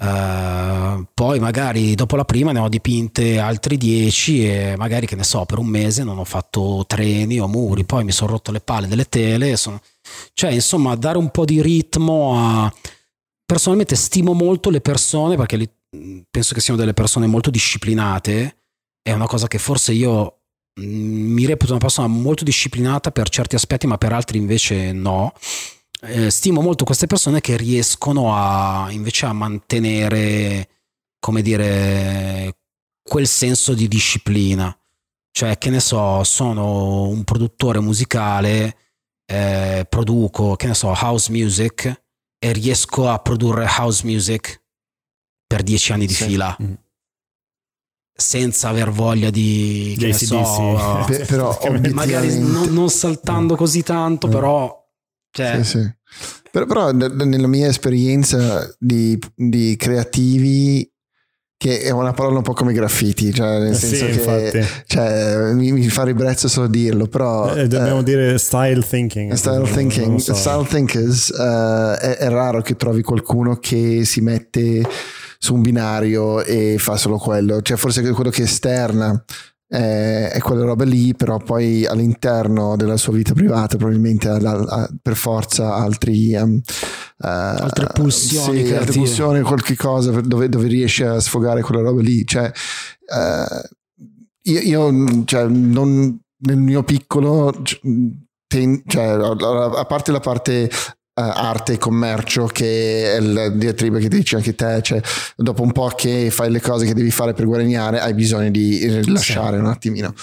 Eh, poi magari dopo la prima ne ho dipinte altri 10 e magari che ne so per un mese non ho fatto treni o muri poi mi sono rotto le palle delle tele sono- cioè insomma dare un po' di ritmo a personalmente stimo molto le persone perché li- penso che siano delle persone molto disciplinate è una cosa che forse io mh, mi reputo una persona molto disciplinata per certi aspetti ma per altri invece no eh, stimo molto queste persone che riescono a invece a mantenere, come dire, quel senso di disciplina. Cioè, che ne so, sono un produttore musicale, eh, produco, che ne so, house music e riesco a produrre house music per dieci anni di Sì. fila Mm. senza aver voglia di, che AC/DC. so, Pe- però Praticamente. magari non, non saltando così tanto, Mm. però cioè, Sì, sì. Però, però nella mia esperienza di, di creativi, che è una parola un po' come graffiti, cioè nel Eh sì, senso che infatti. cioè, mi, mi fa ribrezzo solo dirlo, però... Eh, dobbiamo eh, dire style thinking. Style thinking, so. style thinkers, eh, è, è raro che trovi qualcuno che si mette su un binario e fa solo quello, cioè forse che quello che esterna è, è quella roba lì, però poi all'interno della sua vita privata probabilmente ha, ha- per forza altri... um, eh, Altre pulsioni sì, altre pulsioni, qualche cosa dove, dove riesce a sfogare quella roba lì, cioè eh, io, io, cioè, non, nel mio piccolo cioè, allora, a parte la parte eh, arte e commercio che è la diatriba che ti dici anche te cioè, dopo un po' che fai le cose che devi fare per guadagnare hai bisogno di rilasciare un attimino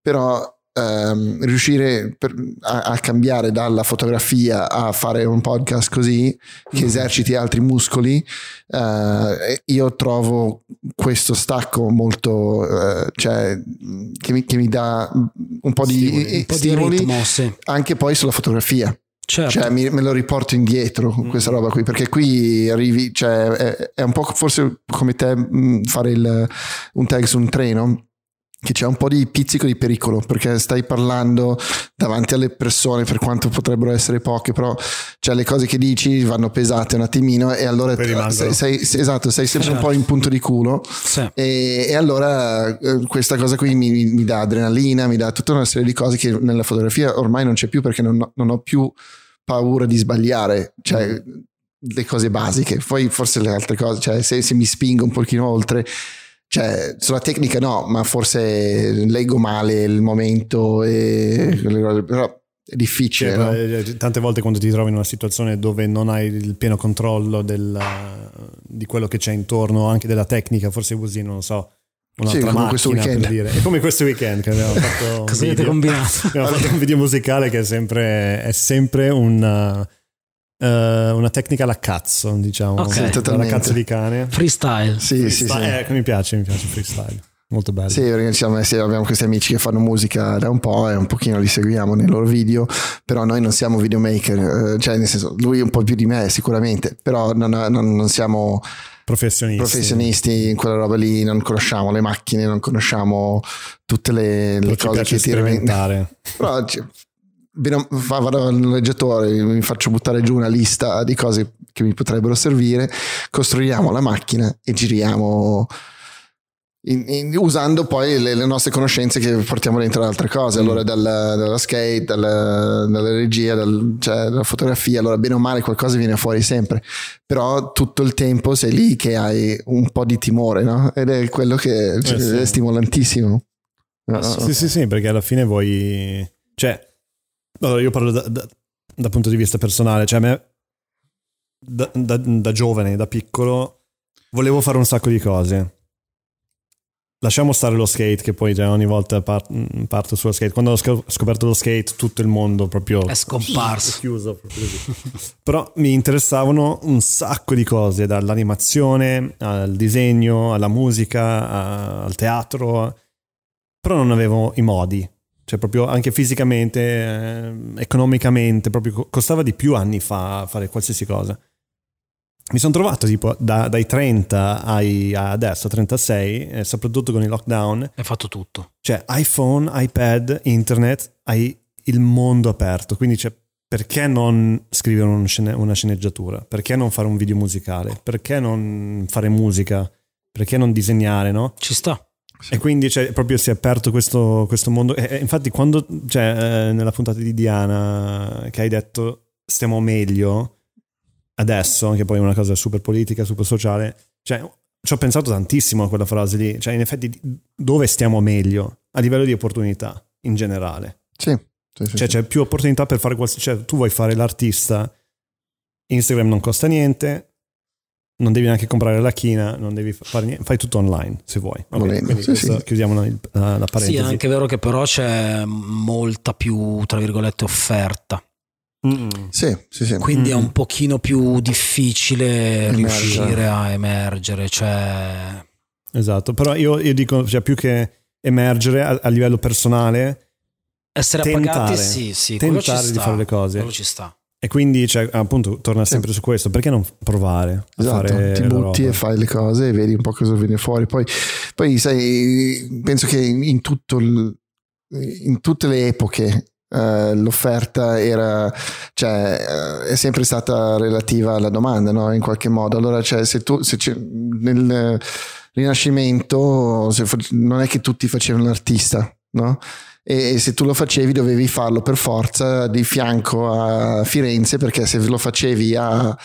però ehm, riuscire per- a, a cambiare dalla fotografia a fare un podcast così che eserciti altri muscoli eh, io trovo questo stacco molto eh, cioè che mi, che mi dà un po' di, Stimoli. un po' di stimoli ritmo, sì. anche poi sulla fotografia Certo. cioè mi- me lo riporto indietro con questa roba qui perché qui arrivi cioè è, è un po' forse come te mh, fare il- un tag su un treno che c'è un po' di pizzico di pericolo perché stai parlando davanti alle persone per quanto potrebbero essere poche però cioè, le cose che dici vanno pesate un attimino e allora sei, sei- sei- esatto sei sempre un Certo. po' in punto di culo Sì. e, e allora eh, questa cosa qui mi, mi- dà adrenalina, mi dà tutta una serie di cose che nella fotografia ormai non c'è più perché non non ho più paura di sbagliare, cioè le cose basiche, poi forse le altre cose, cioè se, se mi spingo un pochino oltre, cioè sulla tecnica no, ma forse leggo male il momento e quelle cose, però è difficile. Cioè, no? eh, Tante volte quando ti trovi in una situazione dove non hai il pieno controllo del, di quello che c'è intorno, anche della tecnica, forse usi, non lo so, un'altra Sì, come macchina questo per weekend. dire. È come questo weekend che abbiamo fatto un Cosa avete video. combinato? Abbiamo fatto un video musicale che è sempre, è sempre una, eh, una tecnica alla cazzo, diciamo, Ok. Sì, alla cazzo di cane. Freestyle. Sì, sì, sì. Freestyle, eh, mi piace, mi piace freestyle. Molto bello. Sì, perché diciamo, sì, abbiamo questi amici che fanno musica da un po' e un pochino li seguiamo nei loro video, però noi non siamo videomaker, eh, cioè nel senso lui un po' più di me sicuramente, però non, non- non siamo Professionisti. professionisti in quella roba lì, non conosciamo le macchine, non conosciamo tutte le, le cose che ti sperimentare. Però vado al noleggiatore, mi faccio buttare giù una lista di cose che mi potrebbero servire, costruiamo la macchina e giriamo in- in- usando poi le, le nostre conoscenze che portiamo dentro ad altre cose, allora dalla, dalla skate, dalla, dalla regia, dal- cioè, dalla fotografia, allora bene o male qualcosa viene fuori sempre, però tutto il tempo sei lì che hai un po' di timore, no? Ed è quello che cioè, Eh sì. è stimolantissimo. No, Sì, sì, sì, perché alla fine vuoi... Cioè, allora io parlo da, da- dal punto di vista personale, cioè a me da, da- da giovane, da piccolo, volevo fare un sacco di cose. Lasciamo stare lo skate, che poi cioè, ogni volta par- parto sullo skate. Quando ho sc- scoperto lo skate, tutto il mondo proprio È scomparso. è chiuso. proprio. Però mi interessavano un sacco di cose, dall'animazione al disegno, alla musica, a- al teatro, però non avevo i modi. Cioè, proprio anche fisicamente, eh, economicamente, proprio co- costava di più anni fa fare qualsiasi cosa. Mi sono trovato tipo da- dai 30 ai, adesso, 36, eh, soprattutto con il lockdown, Hai fatto tutto. cioè iPhone, iPad, internet, hai il mondo aperto. Quindi cioè, perché non scrivere una sceneggiatura? Perché non fare un video musicale? Perché non fare musica? Perché non disegnare, no? Ci sta. E quindi cioè, proprio si è aperto questo, questo mondo. E, e infatti, quando cioè, eh, nella puntata di Diana che hai detto stiamo meglio adesso, anche poi è una cosa super politica, super sociale, cioè, ci ho pensato tantissimo a quella frase lì. Cioè, in effetti, dove stiamo meglio a livello di opportunità in generale? Sì, sì, sì, Cioè, sì. c'è più opportunità per fare qualsiasi. Cioè, tu vuoi fare l'artista, Instagram non costa niente, non devi neanche comprare la china, non devi fare niente, fai tutto online se vuoi. Volendo, quindi sì, sì. chiudiamo il- la, la parentesi. Sì, è anche vero che però c'è molta più, tra virgolette, offerta. Sì, sì, sì. Quindi è Mm. un pochino più difficile Emergere. riuscire a emergere. Cioè, Esatto, però io, io dico, cioè, più che emergere a, a livello personale, essere Tentare. appagati, sì, sì. tentare di sta, fare le cose. Quello ci sta. E quindi, cioè, appunto, torna sempre su questo. Perché non provare a Esatto, fare ti butti roba? e fai le cose e vedi un po' cosa viene fuori. Poi, poi sai, penso che in, tutto il- in tutte le epoche eh, l'offerta era, cioè, eh, è sempre stata relativa alla domanda, no? In qualche modo. Allora, cioè, se tu se nel Rinascimento se non è che tutti facevano l'artista, no? E se tu lo facevi dovevi farlo per forza di fianco a Firenze perché se lo facevi a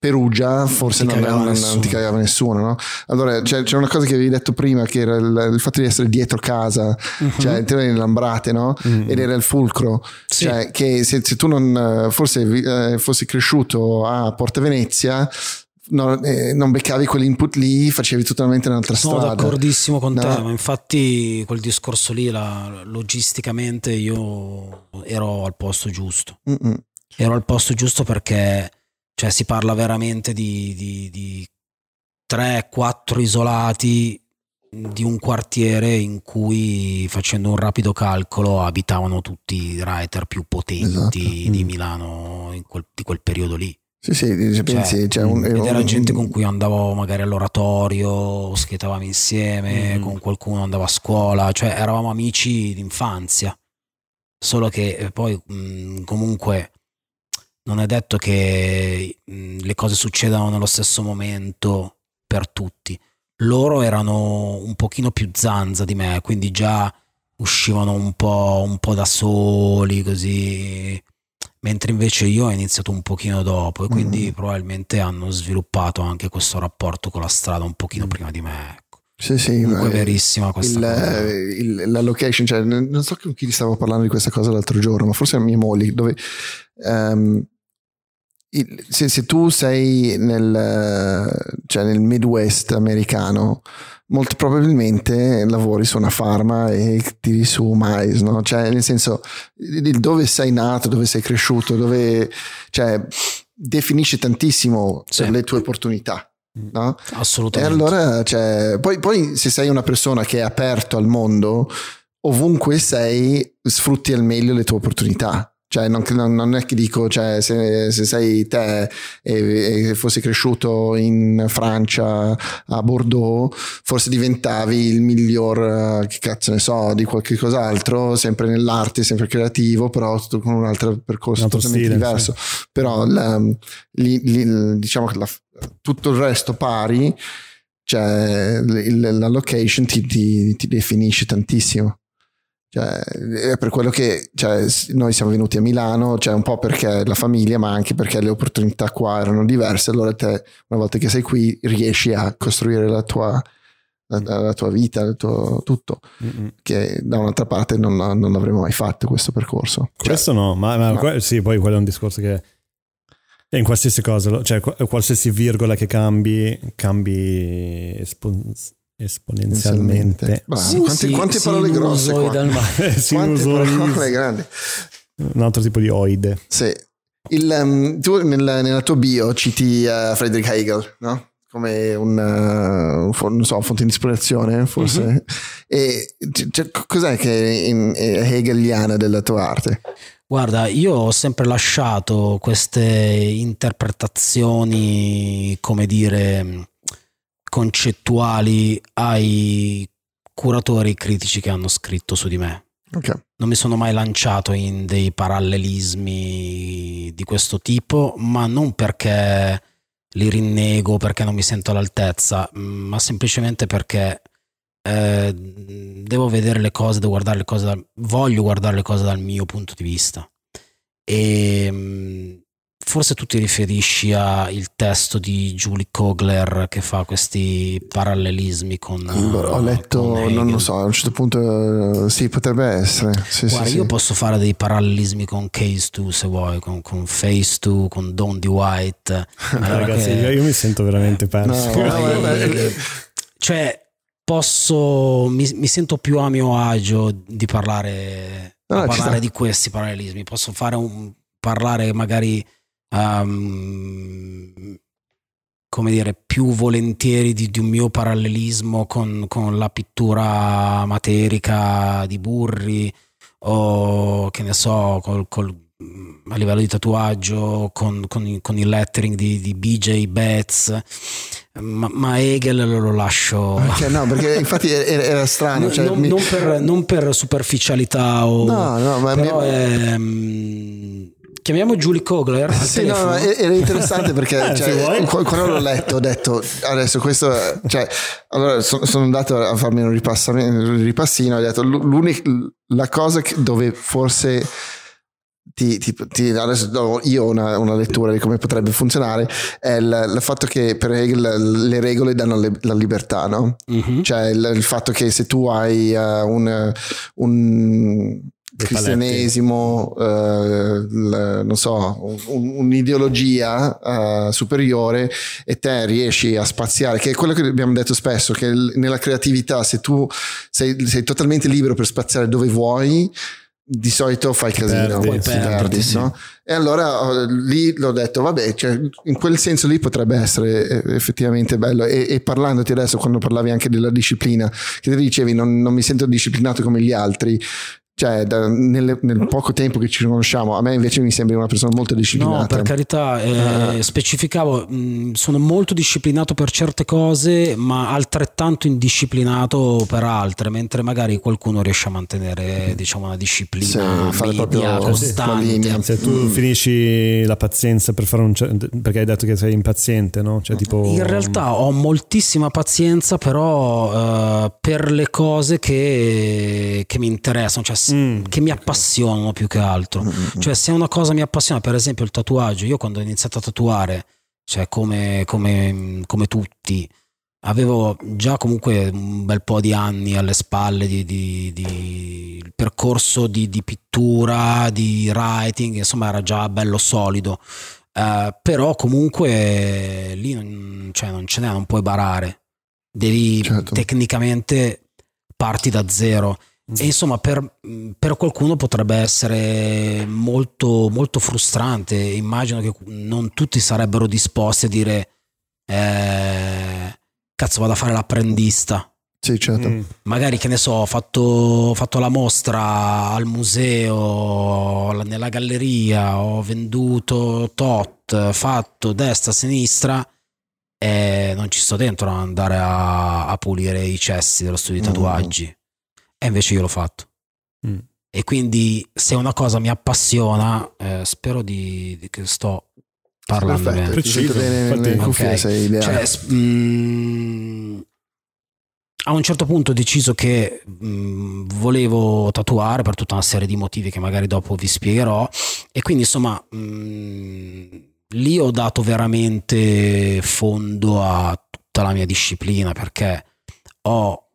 Perugia forse non, non- non nessuno. ti cagava nessuno no? allora c'è, c'è una cosa che avevi detto prima che era il, il fatto di essere dietro casa cioè te eri in Lambrate no? Mm. ed era il fulcro Sì. cioè che se, se tu non forse eh, fossi cresciuto a Porta Venezia non, eh, non beccavi quell'input lì facevi totalmente un'altra Sono strada d'accordissimo con No. te, ma infatti quel discorso lì, la- logisticamente, io ero al posto giusto. Mm-mm. Ero al posto giusto perché cioè, si parla veramente di, di, di 3-4 isolati di un quartiere in cui facendo un rapido calcolo abitavano tutti i writer più potenti Esatto. di Mm. Milano in quel- di quel periodo lì. sì sì se pensi c'è un, Ed era un- gente con cui andavo magari all'oratorio, skateavamo insieme, Mm. con qualcuno andavo a scuola, cioè eravamo amici d'infanzia. Solo che eh, poi mh, comunque non è detto che le cose succedano nello stesso momento per tutti. Loro erano un pochino più zanza di me, quindi già uscivano un po', un po' da soli, così mentre invece io ho iniziato un pochino dopo e quindi Mm. probabilmente hanno sviluppato anche questo rapporto con la strada un pochino Mm. prima di me. Sì, sì, Comunque verissima questa il, il- la location, cioè, non so con chi stavo parlando di questa cosa l'altro giorno, ma forse a mia moglie, dove ehm, il- se, se tu sei nel, eh, cioè nel Midwest americano, molto probabilmente lavori su una farma e tiri su mais, no? Cioè, nel senso, dove sei nato, dove sei cresciuto, dove, cioè, definisce tantissimo Sì. le tue opportunità. No? E Assolutamente. allora, cioè, poi, poi se sei una persona che è aperto al mondo, ovunque sei, sfrutti al meglio le tue opportunità. Cioè, non, non- è che dico, cioè, se, se sei te e, e fossi cresciuto in Francia a Bordeaux, forse diventavi il miglior, eh, che cazzo ne so, di qualche cos'altro, sempre nell'arte, sempre creativo, però con un altro percorso totalmente diverso. Però la- lì- lì- diciamo che la- tutto il resto pari, cioè la location ti, ti- ti definisce tantissimo. Cioè, è per quello che cioè, noi siamo venuti a Milano, cioè un po' perché la famiglia, ma anche perché le opportunità qua erano diverse. Allora te, una volta che sei qui, riesci a costruire la tua, la, la tua vita, il tuo tutto, Mm-mm. che da un'altra parte non, non avremmo mai fatto questo percorso. Cioè, Questo no, ma, ma No. que- sì, poi quello è un discorso che è in qualsiasi cosa, cioè qu- qualsiasi virgola che cambi, cambi espon- esponenzialmente. Sì, quante, sì, quante parole grosse qua. Sì, Quante parole grandi. un altro tipo di oide. Sì. Il, um, tu nel- nella tua bio citi uh, Friedrich Hegel, no? Come un, uh, un so, fonte di ispirazione, forse. Mhm. E c- cioè, cos'è che è, in- è hegeliana della tua arte? Guarda, io ho sempre lasciato queste interpretazioni, come dire, concettuali ai curatori critici che hanno scritto su di me. Ok. Non mi sono mai lanciato in dei parallelismi di questo tipo, ma non perché li rinnego, perché non mi sento all'altezza, ma semplicemente perché eh, devo vedere le cose, devo guardare le cose, dal- voglio guardare le cose dal mio punto di vista. E mm, forse tu ti riferisci al testo di Julie Kogler che fa questi parallelismi con... Allora, ho con letto, non Hegel. lo so, a un certo punto eh, sì, potrebbe essere. Sì, sì, Guarda, sì. io posso fare dei parallelismi con Case 2 se vuoi, con, con Face 2, con Don D. White. Allora Ragazzi, che- io, io mi sento veramente perso. No, no, vabbè, cioè, posso, mi, mi sento più a mio agio di parlare, No, parlare di questi parallelismi. Posso fare un, parlare magari, ehm, come dire, più volentieri di, di un mio parallelismo con, con la pittura materica di Burri o che ne so, col- col- a livello di tatuaggio con, con con il lettering di, di BJ Betts, ma, ma Hegel lo lascio. Ok, no, perché infatti era, era strano. Non, cioè, non- mi- non per, non per superficialità o No, no, ma però mi- è, mm, chiamiamo Julie Kogler Sì, no, telefono. era interessante perché cioè, quando l'ho letto ho detto adesso questo cioè, allora so- sono andato a farmi un, ripassamento- un ripassino ho detto l'unica la cosa dove forse ti, ti- ti- adesso do io una, una lettura di come potrebbe funzionare è il, il fatto che per Hegel le regole danno le- la libertà no? Mhm. cioè il, il fatto che se tu hai eh, un, un cristianesimo, eh, il- non so, un- un'ideologia eh, superiore e te riesci a spaziare, che è quello che abbiamo detto spesso, che il- nella creatività se tu sei, sei totalmente libero per spaziare dove vuoi, di solito fai casino, perdi, ti sì. perdi, Sì. no? E allora oh, lì l'ho detto, vabbè, cioè, in quel senso lì potrebbe essere eh, effettivamente bello. E, e parlandoti adesso, quando parlavi anche della disciplina, che ti dicevi non, non mi sento disciplinato come gli altri, cioè da- nelle- nel poco tempo che ci conosciamo, a me invece mi sembri una persona molto No, disciplinata. per carità, eh, Ah. specificavo, mh, sono molto disciplinato per certe cose, ma altrettanto indisciplinato per altre, mentre magari qualcuno riesce a mantenere, diciamo, una disciplina Sì, fare media, costante. Se tu Mm. finisci la pazienza per fare un cer- perché hai detto che sei impaziente, no? Cioè, tipo In realtà ho moltissima pazienza, però eh, per le cose che, che mi interessano, cioè Mm, che mi appassionano più che altro. Mm, Cioè, se una cosa mi appassiona, per esempio il tatuaggio, io quando ho iniziato a tatuare, cioè come, come- come tutti, avevo già comunque un bel po' di anni alle spalle di, di, di percorso di, di, pittura, di writing, insomma era già bello solido. Uh, però comunque lì non, cioè, non ce n'è, non puoi barare. Devi certo. tecnicamente parti da zero. E insomma, per, per, qualcuno potrebbe essere molto, molto frustrante. Immagino che non tutti sarebbero disposti a dire eh, cazzo vado a fare l'apprendista. Sì, certo. Mm. Magari che ne so, ho fatto, fatto, la mostra al museo, nella galleria, ho venduto tot, fatto destra, sinistra e non ci sto dentro ad andare a, a pulire i cessi dello studio di tatuaggi. Mm. E invece io l'ho fatto. Mm. E quindi se una cosa mi appassiona, eh, spero di, di, che sto parlando Perfetto, bene. Preciso, bene nelle cuffie, sei ideale. Cioè, mm, a un certo punto ho deciso che mh, mm, volevo tatuare per tutta una serie di motivi che magari dopo vi spiegherò e quindi insomma mh, mm, lì ho dato veramente fondo a tutta la mia disciplina perché ho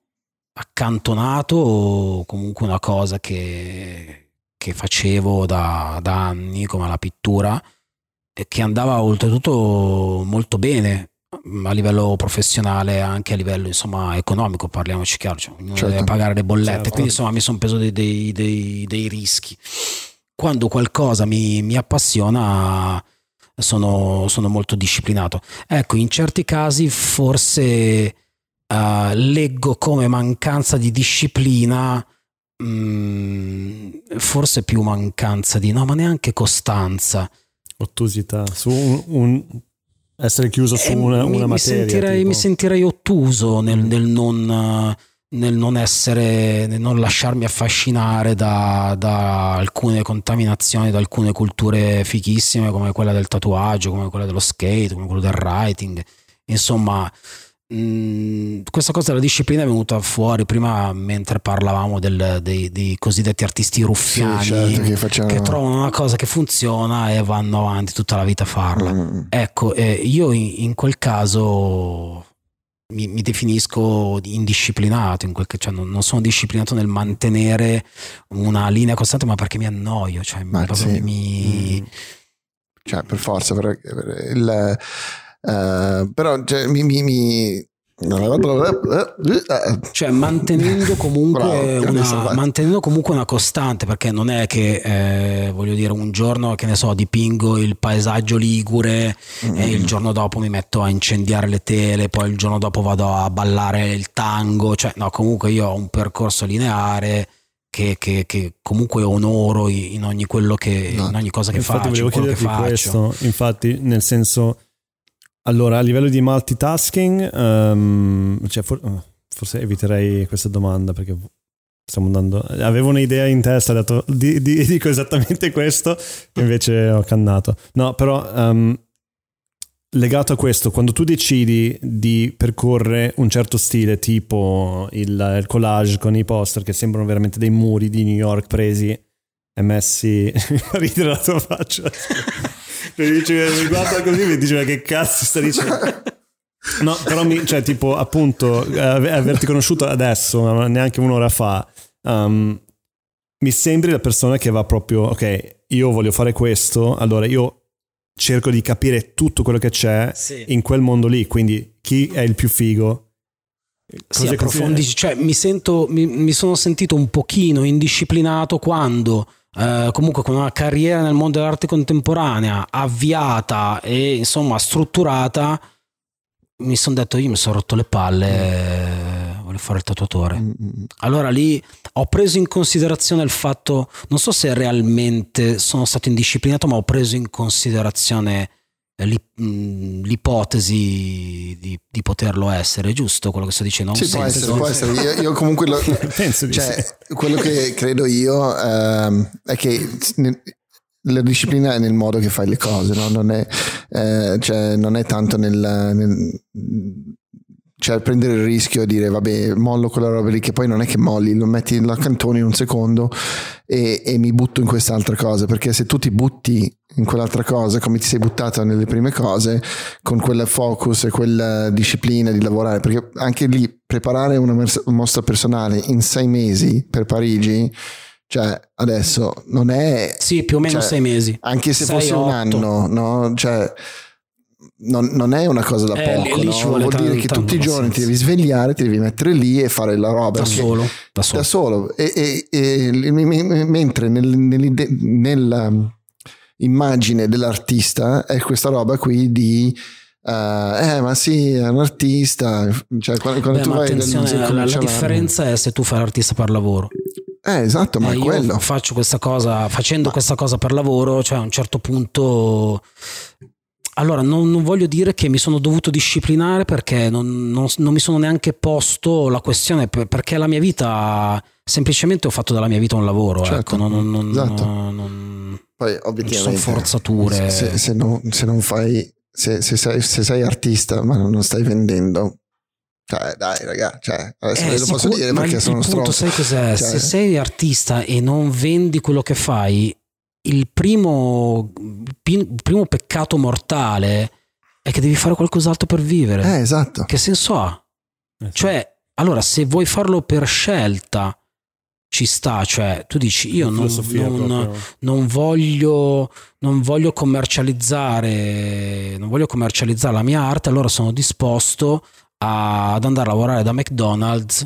accantonato comunque una cosa che, che facevo da, da anni come la pittura e che andava oltretutto molto bene a livello professionale anche a livello insomma economico parliamoci chiaro cioè, ognuno certo. deve pagare le bollette certo. quindi insomma mi sono preso dei, dei, dei, dei, rischi quando qualcosa mi, mi appassiona sono, sono, molto disciplinato ecco in certi casi forse uh, leggo come mancanza di disciplina mh, mm, forse più mancanza di no ma neanche costanza ottusità su un, un essere chiuso su una, una mi, materia. Mi sentirei, mi sentirei ottuso nel, nel, non, nel, non, essere, nel non lasciarmi affascinare da, da, alcune contaminazioni, da alcune culture fichissime come quella del tatuaggio, come quella dello skate, come quello del writing. Insomma, Mm, questa cosa della disciplina è venuta fuori prima mentre parlavamo del, dei, dei, cosiddetti artisti ruffiani sì, certo, che, facciamo... che, trovano una cosa che funziona e vanno avanti tutta la vita a farla. Mm. Ecco, eh, io in, in, quel caso mi, mi definisco indisciplinato, in quel, cioè non, non, sono disciplinato nel mantenere una linea costante, ma perché mi annoio, cioè ma sì. mi... Mm. Cioè, per forza, per, per il Uh, però cioè, mi, mi, mi, cioè mantenendo comunque, Bravo, una, mantenendo comunque una costante perché non è che eh, voglio dire un giorno che ne so dipingo il paesaggio ligure mm-hmm. e il giorno dopo mi metto a incendiare le tele poi il giorno dopo vado a ballare il tango cioè no comunque io ho un percorso lineare che, che, che, comunque onoro in ogni, quello che, no. in ogni cosa che infatti faccio. Volevo chiederti questo, infatti, nel senso, allora, a livello di multitasking, um, cioè for- oh, forse eviterei questa domanda perché stiamo andando. Avevo un'idea in testa, ho detto di, di, dico esattamente questo, invece ho cannato. No, però um, legato a questo, quando tu decidi di percorrere un certo stile, tipo il, il collage con i poster che sembrano veramente dei muri di New York presi e messi. ridere la tua faccia mi, dice, mi guarda così e mi dice: Ma che cazzo sta dicendo? No, però mi, cioè, tipo, appunto, averti conosciuto adesso, neanche un'ora fa, um, mi sembri la persona che va proprio, ok, io voglio fare questo, allora io cerco di capire tutto quello che c'è sì. in quel mondo lì, quindi chi è il più figo. Sì, approfondisci, cioè mi, sento, mi, mi sono sentito un pochino indisciplinato quando eh, comunque con una carriera nel mondo dell'arte contemporanea avviata e insomma strutturata, mi sono detto io mi sono rotto le palle, voglio fare il tatuatore. Mm, mm, mm. Allora lì ho preso in considerazione il fatto, non so se realmente sono stato indisciplinato, ma ho preso in considerazione l'ipotesi di, di, poterlo essere, giusto quello che sto dicendo? Sì, può essere, può essere. Io, io comunque lo, Penso cioè, sì. quello che credo io ehm, è che la disciplina è nel modo che fai le cose, no? non, è, eh, cioè, non è tanto nel, nel cioè prendere il rischio e dire vabbè mollo quella roba lì che poi non è che molli lo metti la cantone in un secondo e, e, mi butto in quest'altra cosa perché se tu ti butti in quell'altra cosa come ti sei buttato nelle prime cose con quel focus e quella disciplina di lavorare perché anche lì preparare una mostra personale in sei mesi per Parigi cioè adesso non è sì più o meno cioè, sei mesi anche se sei, fosse otto. un anno no cioè non, non, è una cosa da eh, poco, no? vuol tanto, dire che tutti i giorni ti devi svegliare, ti devi mettere lì e fare la roba. Da solo. Da solo. Da solo. E, e, e, mentre nel, nella immagine dell'artista è questa roba qui di... Uh, eh ma sì è un artista cioè quando, quando Beh, tu vai attenzione la, la differenza è se tu fai l'artista per lavoro eh, esatto, ma eh, è quello. Faccio questa cosa, facendo ma... questa cosa per lavoro, cioè a un certo punto allora, non, non, voglio dire che mi sono dovuto disciplinare perché non, non, non, mi sono neanche posto la questione, perché la mia vita, semplicemente ho fatto della mia vita un lavoro. Ecco, certo. Ecco, non, esatto. non, Poi, obiettivamente, sono forzature. Se, se, non, se non fai, se, se, sei, se sei artista ma non stai vendendo, cioè, dai, raga, cioè, adesso eh, lo posso dire perché sono stronzo. sai cos'è? Cioè, se sei artista e non vendi quello che fai, il primo, primo peccato mortale è che devi fare qualcos'altro per vivere. Eh, esatto. Che senso ha? Sì. Cioè, allora, se vuoi farlo per scelta, ci sta, cioè tu dici io non, non, non, voglio, non voglio commercializzare non voglio commercializzare la mia arte allora sono disposto a, ad andare a lavorare da McDonald's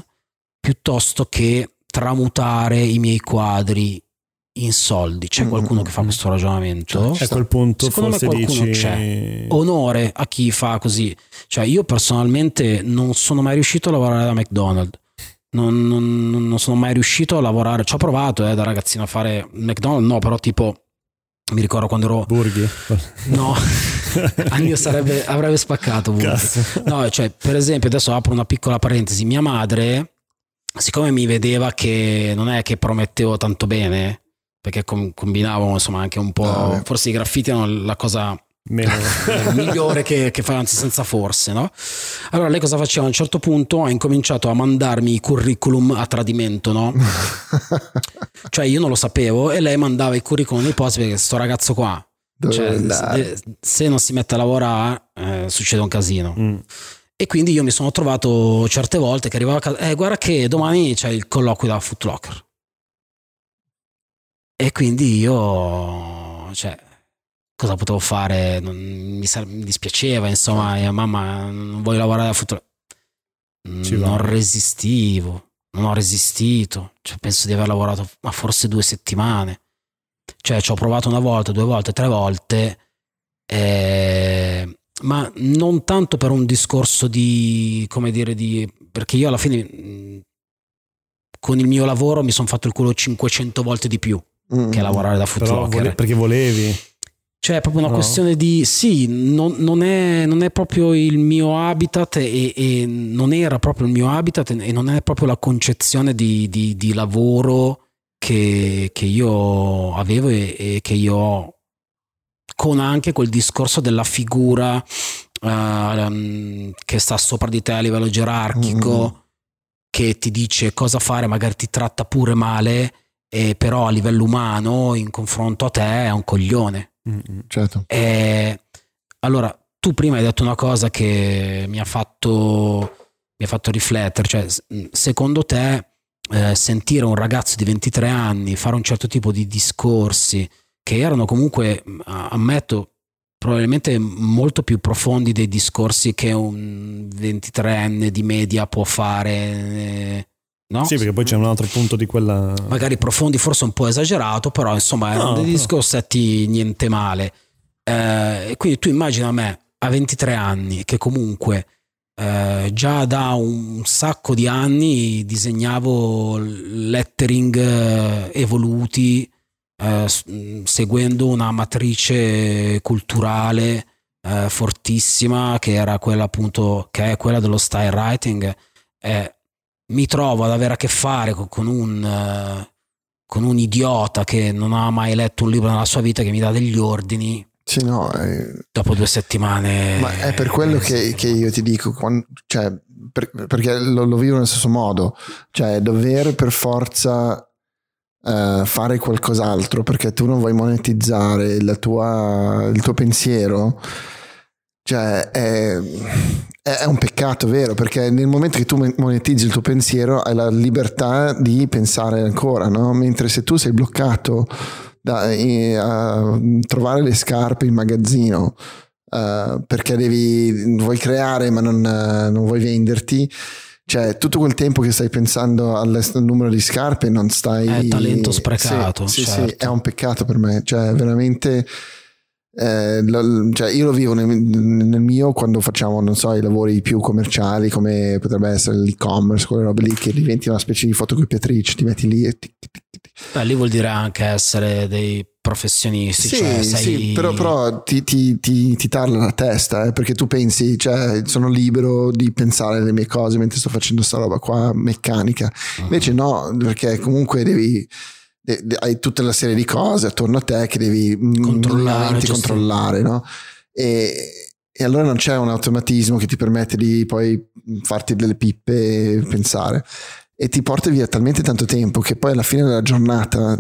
piuttosto che tramutare i miei quadri in soldi. C'è mm, qualcuno che fa mm, questo ragionamento? A quel punto Secondo forse me qualcuno dici... c'è. Onore a chi fa così. Cioè io personalmente non sono mai riuscito a lavorare da McDonald's. Non, non, non sono mai riuscito a lavorare. Ci ho provato eh, da ragazzino a fare McDonald's, no, però tipo mi ricordo quando ero Burghi no Andio sarebbe avrebbe spaccato no cioè per esempio adesso apro una piccola parentesi mia madre siccome mi vedeva che non è che promettevo tanto bene perché com- combinavo insomma anche un po', ah, forse i graffiti erano la cosa Meno. migliore che, che fai anzi senza forse no? allora lei cosa faceva a un certo punto ha incominciato a mandarmi i curriculum a tradimento no? cioè io non lo sapevo e lei mandava i curriculum nei posti perché sto ragazzo qua cioè, se, se, non si mette a lavorare eh, succede un casino mm. e quindi io mi sono trovato certe volte che arrivavo a casa eh guarda che domani c'è il colloquio da Footlocker e quindi io, cioè, cosa potevo fare? Non, mi, mi, dispiaceva, insomma, mia mamma non voglio lavorare da futuro. non resistivo, non ho resistito. Cioè, penso di aver lavorato ma forse due settimane. Cioè, ci ho provato una volta, due volte, tre volte, eh, ma non tanto per un discorso di, come dire, di, perché io alla fine con il mio lavoro mi sono fatto il culo 500 volte di più mm. che lavorare da footlocker. Vole- perché volevi? Cioè, è proprio una no. questione di sì, non, non, è, non, è, proprio il mio habitat e, e, non era proprio il mio habitat e non è proprio la concezione di, di, di lavoro che, che, io avevo e, e, che io ho. Con anche quel discorso della figura uh, che sta sopra di te a livello gerarchico, mm. che ti dice cosa fare, magari ti tratta pure male e però a livello umano in confronto a te è un coglione. Mm-hmm, certo. E, allora, tu prima hai detto una cosa che mi ha fatto, mi ha fatto riflettere, cioè secondo te eh, sentire un ragazzo di 23 anni fare un certo tipo di discorsi che erano comunque, ammetto, probabilmente molto più profondi dei discorsi che un 23enne di media può fare eh, No? Sì, perché poi c'è un altro punto di quella. Magari profondi, forse un po' esagerato, però insomma erano no, dei discorsetti niente male. Eh, quindi tu immagina me a 23 anni che comunque eh, già da un sacco di anni disegnavo lettering eh, evoluti eh, seguendo una matrice culturale eh, fortissima che era quella appunto che è quella dello style writing. Eh, mi trovo ad avere a che fare con un, uh, con un idiota che non ha mai letto un libro nella sua vita che mi dà degli ordini. Sì, no, eh, dopo due settimane. Ma è per quello che, che io ti dico, quando, cioè, per, perché lo, lo, vivo nello stesso modo, cioè dover per forza uh, fare qualcos'altro perché tu non vuoi monetizzare tua, il tuo pensiero, cioè è, è, un peccato vero perché nel momento che tu monetizzi il tuo pensiero hai la libertà di pensare ancora, no? mentre se tu sei bloccato da, a trovare le scarpe in magazzino uh, perché devi, vuoi creare ma non, uh, non, vuoi venderti. Cioè, tutto quel tempo che stai pensando al numero di scarpe non stai... È talento sprecato. Sì, certo. sì, è un peccato per me. Cioè, veramente... Eh, lo, cioè io lo vivo nel, nel, mio quando facciamo, non so, i lavori più commerciali come potrebbe essere l'e-commerce, quelle robe lì che diventi una specie di fotocopiatrice, ti metti lì e ti, ti, ti. Beh, lì vuol dire anche essere dei professionisti. Sì, cioè sei... sì però, però ti, ti, ti, ti, tarla la testa eh, perché tu pensi, cioè, sono libero di pensare alle mie cose mentre sto facendo sta roba qua meccanica. Uh-huh. Invece no, perché comunque devi hai tutta la serie di cose attorno a te che devi controllare, controllare no? e, e, allora non c'è un automatismo che ti permette di poi farti delle pippe e pensare e ti porta via talmente tanto tempo che poi alla fine della giornata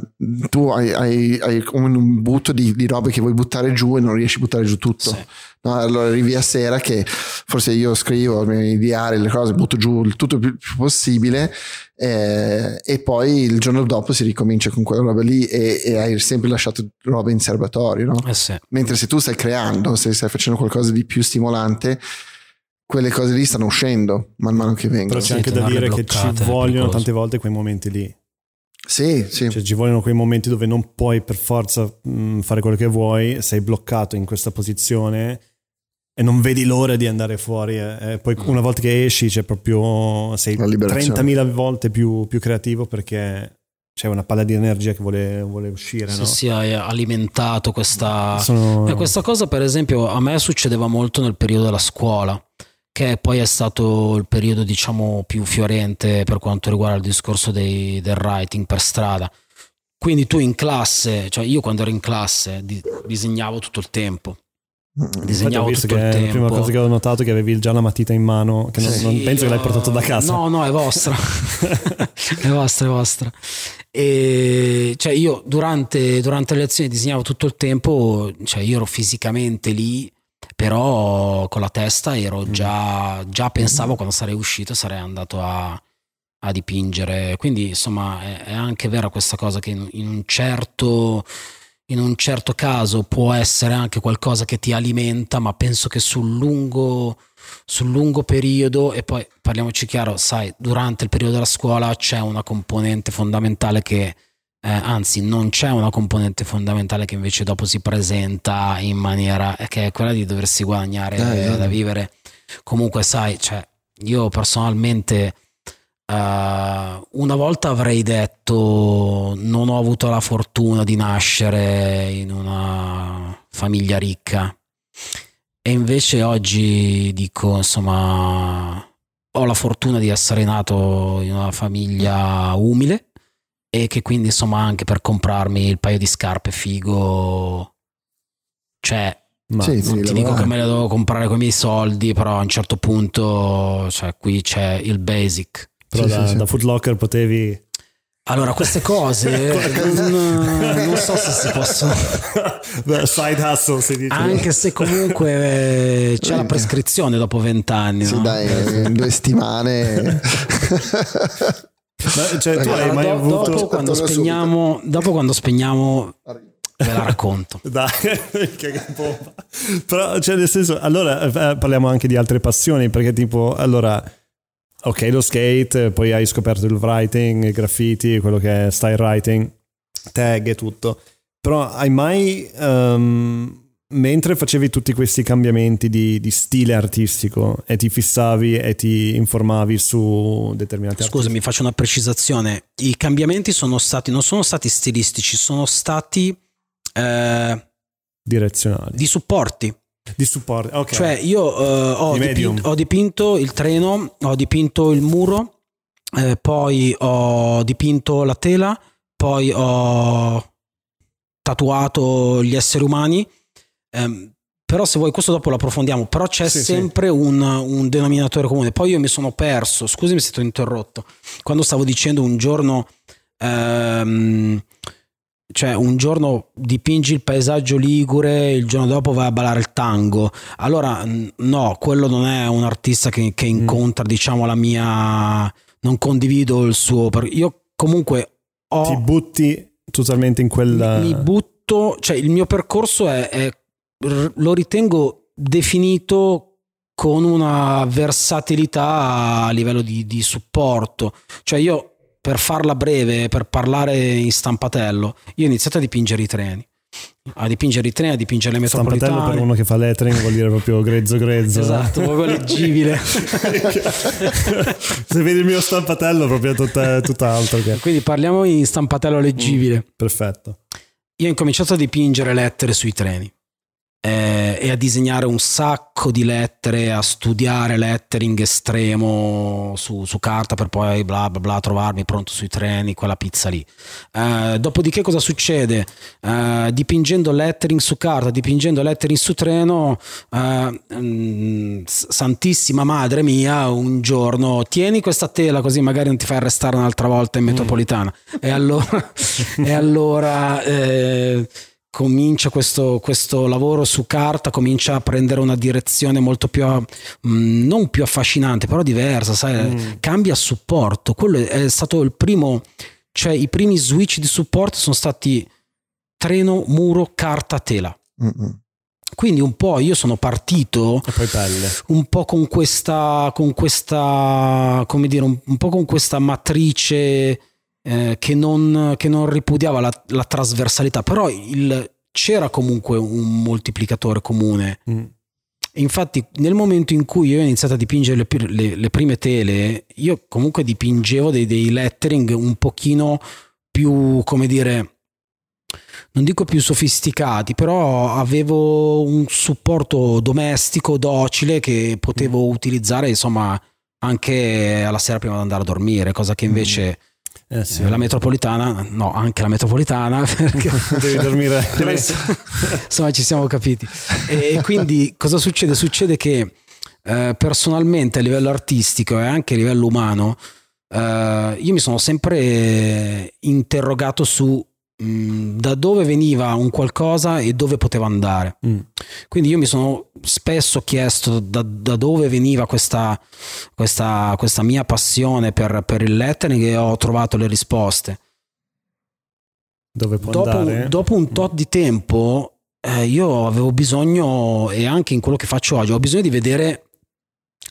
tu hai, hai, hai come un butto di, di, robe che vuoi buttare giù e non riesci a buttare giù tutto. Sì. No, allora arrivi a sera che forse io scrivo i diari, le cose, butto giù il tutto il più, più possibile eh, e poi il giorno dopo si ricomincia con quella roba lì e, e hai sempre lasciato roba in serbatoio. No? Eh sì. Mentre se tu stai creando, se stai facendo qualcosa di più stimolante quelle cose lì stanno uscendo man mano che vengono. Però c'è anche da dire che ci vogliono tante volte quei momenti lì. Sì, sì. Cioè, ci vogliono quei momenti dove non puoi per forza mh, fare quello che vuoi, sei bloccato in questa posizione e non vedi l'ora di andare fuori. E, poi mm. una volta che esci c'è proprio sei 30.000 volte più, più, creativo perché c'è una palla di energia che vuole, vuole uscire. Sì, no? sì, hai alimentato questa... Sono... E questa cosa per esempio a me succedeva molto nel periodo della scuola che poi è stato il periodo diciamo più fiorente per quanto riguarda il discorso dei, del writing per strada. Quindi tu in classe, cioè io quando ero in classe di, disegnavo tutto il tempo. Disegnavo tutto il tempo. La prima cosa che ho notato è che avevi già la matita in mano, che non, sì, non penso che l'hai portato da casa. No, no, è vostra. è vostra, è vostra. E cioè io durante, durante le lezioni disegnavo tutto il tempo, cioè io ero fisicamente lì però con la testa ero già, già pensavo quando sarei uscito sarei andato a, a dipingere. Quindi insomma è, è, anche vera questa cosa che in, in, un certo, in un certo caso può essere anche qualcosa che ti alimenta, ma penso che sul lungo, sul lungo periodo, e poi parliamoci chiaro, sai, durante il periodo della scuola c'è una componente fondamentale che eh, anzi non c'è una componente fondamentale che invece dopo si presenta in maniera che è quella di doversi guadagnare eh, da vivere. Comunque sai cioè, io personalmente uh, una volta avrei detto non ho avuto la fortuna di nascere in una famiglia ricca. E invece oggi dico insomma ho la fortuna di essere nato in una famiglia umile e che quindi insomma anche per comprarmi il paio di scarpe figo cioè ma sì, non sì, ti dico va. che me le devo comprare con i miei soldi però a un certo punto cioè qui c'è il basic però sì, da, sì, da Footlocker potevi allora, queste cose non, non, so se si possono. Side hustle si dice. Anche se comunque c'è la prescrizione dopo vent'anni. Sì, no? dai, in due settimane. Cioè, tu hai mai do, avuto... Dopo quando, spegniamo, dopo quando spegniamo ve la racconto. Dai, che bomba. Però, cioè, nel senso, allora eh, parliamo anche di altre passioni, perché tipo, allora, ok, lo skate, poi hai scoperto il writing, il graffiti, quello che è style writing, tag e tutto. Però hai mai um, mentre facevi tutti questi cambiamenti di, di, stile artistico e ti fissavi e ti informavi su determinati Scusa, mi faccio una precisazione. I cambiamenti sono stati, non sono stati stilistici, sono stati eh, direzionali. Di supporti. Di supporti, ok. Cioè io eh, ho, dipinto, ho, dipinto, il treno, ho dipinto il muro, eh, poi ho dipinto la tela, poi ho tatuato gli esseri umani Um, però se vuoi questo dopo lo approfondiamo, però c'è Sì, sempre Un, un denominatore comune. Poi io mi sono perso, scusami se ti ho interrotto, quando stavo dicendo un giorno, ehm, cioè un giorno dipingi il paesaggio ligure, il giorno dopo vai a ballare il tango. Allora no, quello non è un artista che, che incontra diciamo la mia... non condivido il suo... Io comunque ho... Ti butti totalmente in quella... mi, mi butto, cioè il mio percorso è, è- lo ritengo definito con una versatilità a livello di, di supporto. Cioè io per farla breve, per parlare in stampatello, io ho iniziato a dipingere i treni. A dipingere i treni, a dipingere le Stampatello metropolitane. per uno che fa lettering vuol dire proprio grezzo grezzo. Esatto, proprio leggibile. Se vedi il mio stampatello proprio tutta, tutt'altro che... Quindi parliamo in stampatello leggibile. Perfetto. Io ho incominciato a dipingere lettere sui treni eh, e a disegnare un sacco di lettere, a studiare lettering estremo su, su carta per poi bla bla bla trovarmi pronto sui treni, quella pizza lì. Eh, dopodiché cosa succede? Eh, dipingendo lettering su carta, dipingendo lettering su treno, eh, mm, santissima madre mia, un giorno tieni questa tela così magari non ti fai arrestare un'altra volta in metropolitana. E allora, e allora eh, comincia questo, questo lavoro su carta, comincia a prendere una direzione molto più, mm, non più affascinante, però diversa, sai, cambia supporto. Quello è stato il primo, cioè i primi switch di supporto sono stati treno, muro, carta, tela. Mm-mm. Quindi un po' io sono partito un po' con questa, con questa come dire, un, un po' con questa matrice eh, che, non, che non ripudiava la, la trasversalità, però il- c'era comunque un moltiplicatore comune. Mm. Infatti, nel momento in cui io ho iniziato a dipingere le, le- le prime tele, io comunque dipingevo dei, dei lettering un pochino più, come dire, non dico più sofisticati, però avevo un supporto domestico, docile che potevo utilizzare, insomma, anche alla sera prima di andare a dormire, cosa che invece Eh sì. la metropolitana, no, anche la metropolitana, perché Devi dormire. insomma ci siamo capiti e quindi cosa succede? Succede che eh, personalmente a livello artistico e anche a livello umano eh, io mi sono sempre interrogato su da dove veniva un qualcosa e dove poteva andare Mm. quindi io mi sono spesso chiesto da, da dove veniva questa, questa, questa mia passione per, per il lettering e ho trovato le risposte Dove può dopo, andare? dopo un tot di tempo eh, io avevo bisogno e anche in quello che faccio oggi ho bisogno di vedere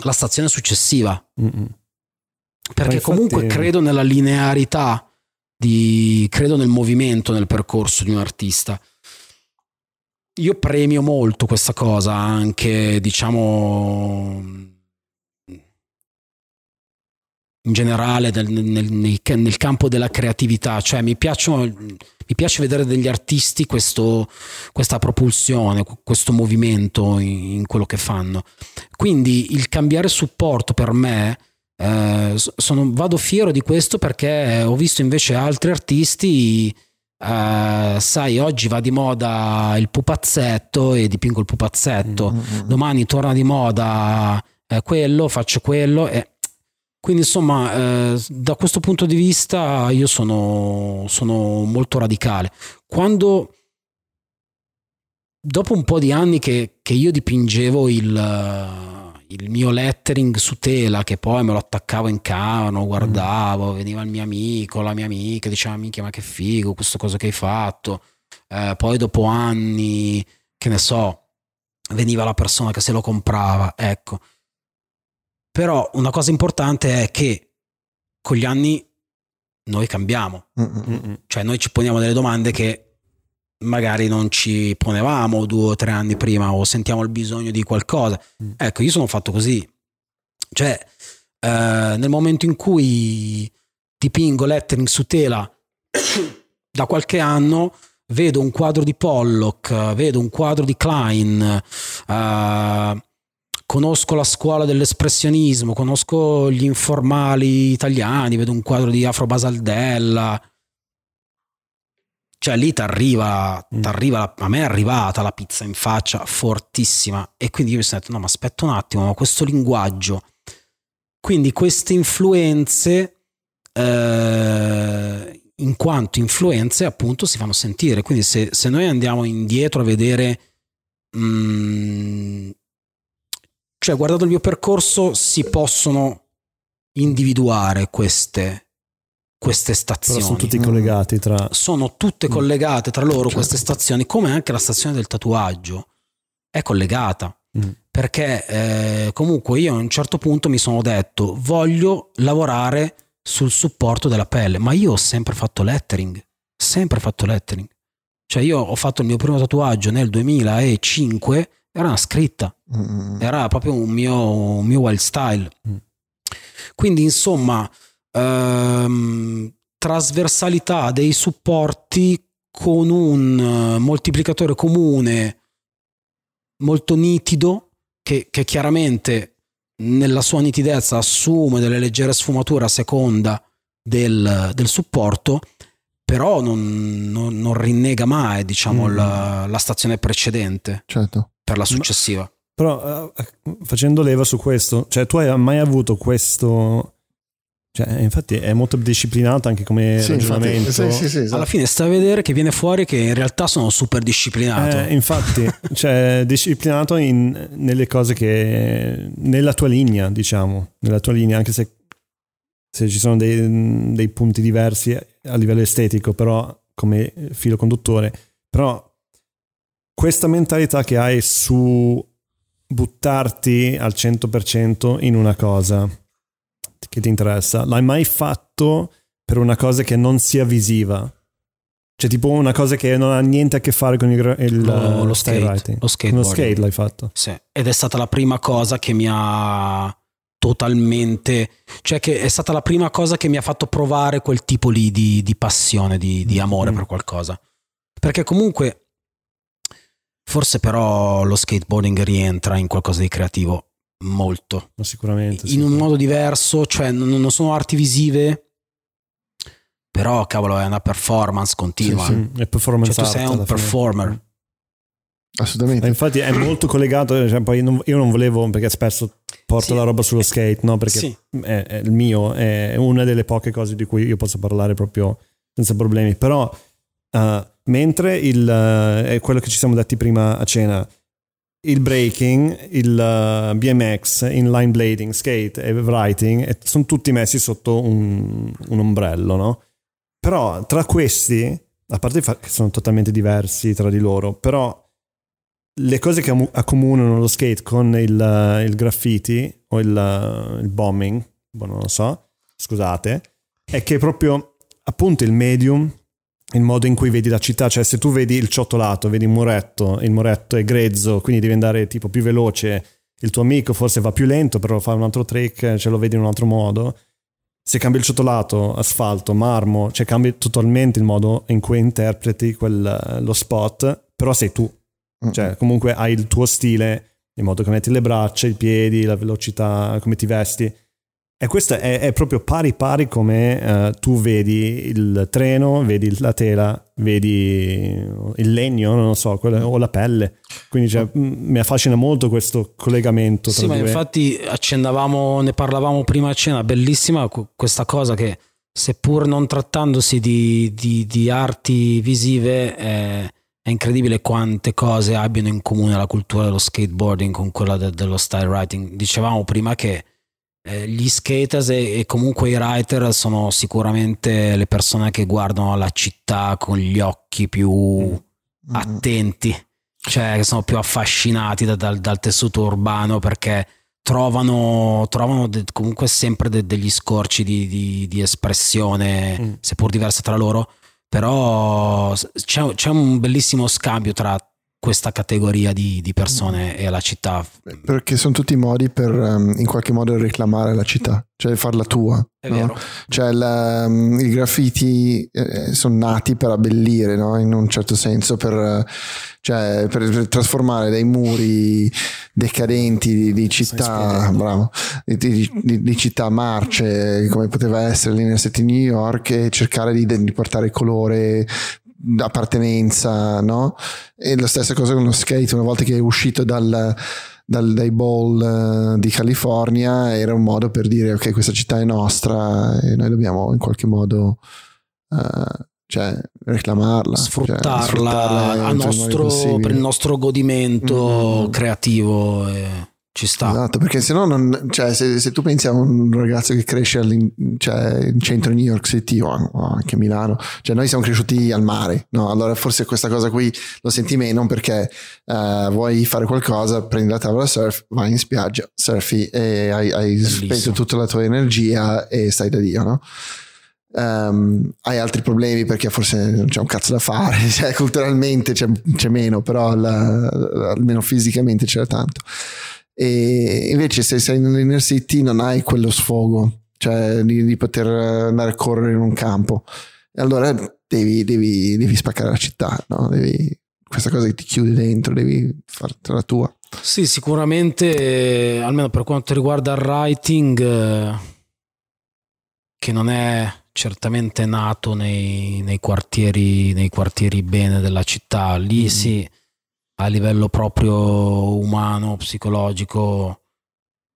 la stazione successiva Mm-mm. perché infatti- comunque credo nella linearità di, credo nel movimento nel percorso di un artista io premio molto questa cosa anche diciamo in generale nel, nel- nel- nel campo della creatività cioè mi piacciono mi piace vedere degli artisti questo, questa propulsione, questo movimento in, in quello che fanno. Quindi il cambiare supporto per me, eh, sono- vado fiero di questo perché ho visto invece altri artisti, eh, sai, oggi va di moda il pupazzetto e dipingo il pupazzetto, Mm-mm. domani torna di moda eh, quello, faccio quello. E... Quindi insomma, eh, da questo punto di vista io sono, sono molto radicale. Quando, dopo un po' di anni che, che io dipingevo il, il mio lettering su tela, che poi me lo attaccavo in cano, guardavo, veniva il mio amico, la mia amica, diceva minchia ma che figo questo cosa che hai fatto. Eh, poi dopo anni, che ne so, veniva la persona che se lo comprava, ecco. Però una cosa importante è che con gli anni noi cambiamo. Mm-mm. cioè noi ci poniamo delle domande che magari non ci ponevamo due o tre anni prima o sentiamo il bisogno di qualcosa. Mm. Ecco, io sono fatto così. Cioè, eh, nel momento in cui dipingo lettering su tela da qualche anno, vedo un quadro di Pollock, vedo un quadro di Klein, eh, conosco la scuola dell'espressionismo, conosco gli informali italiani, vedo un quadro di Afro Basaldella. Cioè lì ti arriva, mm. a me è arrivata la pizza in faccia fortissima e quindi io mi sono detto no ma aspetta un attimo, ma questo linguaggio, quindi queste influenze eh, in quanto influenze appunto si fanno sentire, quindi se, se noi andiamo indietro a vedere, mh, mm, cioè guardando il mio percorso si possono individuare queste queste stazioni. Però sono tutti collegati tra... Sono tutte mm. collegate tra loro certo. queste stazioni, come anche la stazione del tatuaggio è collegata. Mm. Perché eh, comunque io a un certo punto mi sono detto voglio lavorare sul supporto della pelle, ma io ho sempre fatto lettering, sempre fatto lettering. Cioè io ho fatto il mio primo tatuaggio nel 2005, era una scritta, mm. era proprio un mio, un mio wild style. Mm. Quindi insomma ehm, trasversalità dei supporti con un eh, moltiplicatore comune molto nitido che, che chiaramente nella sua nitidezza assume delle leggere sfumature a seconda del, del supporto, però non, non, non, rinnega mai diciamo, mm. la, la, stazione precedente certo. per la successiva. Ma, però uh, facendo leva su questo, cioè tu hai mai avuto questo cioè, infatti è molto disciplinato anche come sì, ragionamento. Infatti, sì, sì, esatto. Alla fine sta a vedere che viene fuori che in realtà sono super disciplinato. Eh, infatti, cioè disciplinato in, nelle cose che... nella tua linea, diciamo, nella tua linea, anche se, se ci sono dei, dei punti diversi a livello estetico, però come filo conduttore. Però questa mentalità che hai su buttarti al 100% in una cosa che ti interessa, l'hai mai fatto per una cosa che non sia visiva? Cioè, tipo una cosa che non ha niente a che fare con il, il lo, lo skate. Lo skate, lo skate l'hai fatto. Sì. Ed è stata la prima cosa che mi ha totalmente. Cioè, che è stata la prima cosa che mi ha fatto provare quel tipo lì di, di passione, di, di amore mm. per qualcosa. Perché comunque. Forse però lo skateboarding rientra in qualcosa di creativo molto. Ma sicuramente. In un modo diverso, cioè non, non, sono arti visive, però cavolo è una performance continua. Sì, sì. È performance cioè, tu sei un performer. Fine. Assolutamente. E infatti è molto collegato, cioè, poi io non volevo, perché spesso porto sì. la roba sullo skate, no? Perché sì. è, è, il mio, è una delle poche cose di cui io posso parlare proprio senza problemi. Però uh, mentre il, uh, è quello che ci siamo detti prima a cena, il breaking, il uh, BMX, inline blading, skate e writing sono tutti messi sotto un, un ombrello, no? Però tra questi, a parte che sono totalmente diversi tra di loro, però le cose che accomunano lo skate con il, uh, il graffiti o il, uh, il bombing, boh, non lo so, scusate, è che proprio appunto il medium il modo in cui vedi la città, cioè se tu vedi il ciottolato, vedi il muretto, il muretto è grezzo, quindi devi andare tipo più veloce, il tuo amico forse va più lento, però fa un altro trick, ce lo vedi in un altro modo. Se cambi il ciottolato, asfalto, marmo, cioè cambi totalmente il modo in cui interpreti quel, lo spot, però sei tu. Cioè comunque hai il tuo stile, il modo che metti le braccia, i piedi, la velocità, come ti vesti e questo è, è, proprio pari pari come uh, tu vedi il treno, vedi la tela, vedi il legno, non lo so, quello, o la pelle. Quindi cioè, mi affascina molto questo collegamento. Sì, ma due. infatti accennavamo, ne parlavamo prima a cena, bellissima questa cosa che seppur non trattandosi di, di, di arti visive è, è, incredibile quante cose abbiano in comune la cultura dello skateboarding con quella de, dello style writing. Dicevamo prima che eh, gli skaters e, e, comunque i writer sono sicuramente le persone che guardano la città con gli occhi più mm. attenti, cioè che sono più affascinati da, dal, dal, tessuto urbano perché trovano, trovano de, comunque sempre de, degli scorci di, di, di espressione, mm. seppur diverse tra loro, però c'è, c'è un bellissimo scambio tra questa categoria di, di persone mm. e alla città. Perché sono tutti modi per um, in qualche modo reclamare la città, cioè farla tua. È no? vero. Cioè la, um, i graffiti eh, sono nati per abbellire, no? in un certo senso, per, cioè, per, per trasformare dei muri decadenti di, di città, bravo, di, di, di, città marce, come poteva essere l'Inner City New York, e cercare di, portare colore appartenenza, no? E la stessa cosa con lo skate, una volta che è uscito dal, dal, dai bowl uh, di California era un modo per dire ok questa città è nostra e noi dobbiamo in qualche modo uh, cioè, reclamarla, sfruttarla, cioè, sfruttarla nostro, per il nostro godimento mm. creativo. E ci sta. Esatto, perché se no, non, cioè, se, se, tu pensi a un ragazzo che cresce cioè, in centro New York City o, anche a Milano, cioè noi siamo cresciuti al mare, no? Allora forse questa cosa qui lo senti meno perché uh, vuoi fare qualcosa, prendi la tavola surf, vai in spiaggia, surfi e hai, hai spento tutta la tua energia e stai da Dio, no? Um, hai altri problemi perché forse non c'è un cazzo da fare, cioè, culturalmente c'è, c'è meno, però la, almeno fisicamente c'era tanto. E invece se sei nell'inner city non hai quello sfogo, cioè di, di poter andare a correre in un campo. E allora devi, devi, devi spaccare la città, no? devi, questa cosa che ti chiude dentro, devi fartela tua. Sì, sicuramente, almeno per quanto riguarda il writing, eh, che non è certamente nato nei, nei, quartieri, nei quartieri bene della città, lì mm. sì a livello proprio umano, psicologico,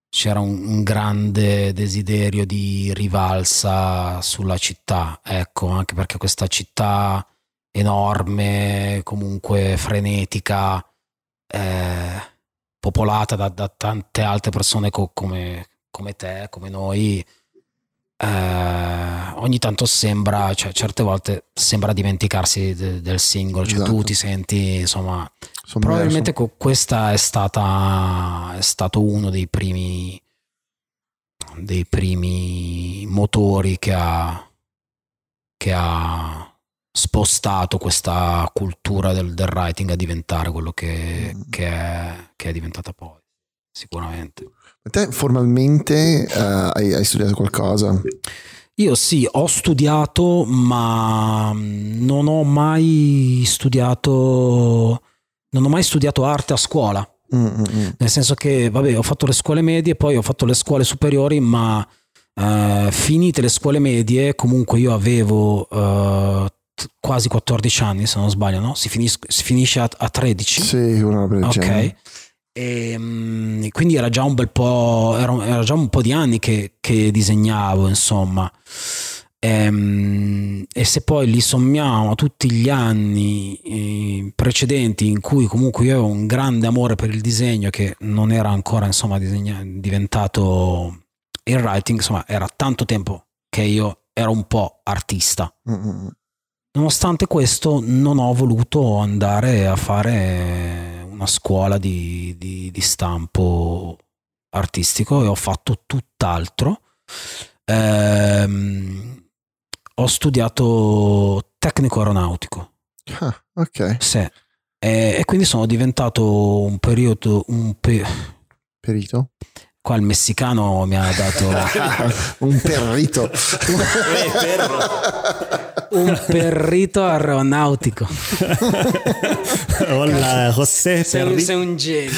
c'era un, un, grande desiderio di rivalsa sulla città, ecco, anche perché questa città enorme, comunque frenetica, eh, popolata da, da, tante altre persone co- come, come, te, come noi, eh, ogni tanto sembra, cioè certe volte sembra dimenticarsi de, del singolo, cioè esatto. tu ti senti insomma Sommerso. Probabilmente questa è stata è stato uno dei primi dei primi motori che ha che ha spostato questa cultura del, del writing a diventare quello che, mm. che, è, che, è, diventata poi sicuramente te formalmente uh, hai, hai studiato qualcosa? Io sì, ho studiato, ma non ho mai studiato non ho mai studiato arte a scuola. Mm-hmm. Nel senso che, vabbè, ho fatto le scuole medie, poi ho fatto le scuole superiori, ma uh, finite le scuole medie, comunque io avevo uh, quasi 14 anni, se non sbaglio, no? Si, finis- si finisce a, a, 13. Sì, una Ok. E, um, quindi era già un bel po', era, era già un po' di anni che, che disegnavo, insomma. Ehm, e se poi li sommiamo a tutti gli anni eh, precedenti in cui comunque io avevo un grande amore per il disegno che non era ancora insomma disegna- diventato il writing, insomma era tanto tempo che io ero un po' artista. Mm-hmm. Nonostante questo non ho voluto andare a fare una scuola di, di, di stampo artistico e ho fatto tutt'altro. Ehm, ho studiato tecnico aeronautico. Ah, ok. Sì. E, e, quindi sono diventato un periodo... Un pe... Perito? Qua il messicano mi ha dato un perrito. un perrito aeronautico. Hola, José sei, sei un genio.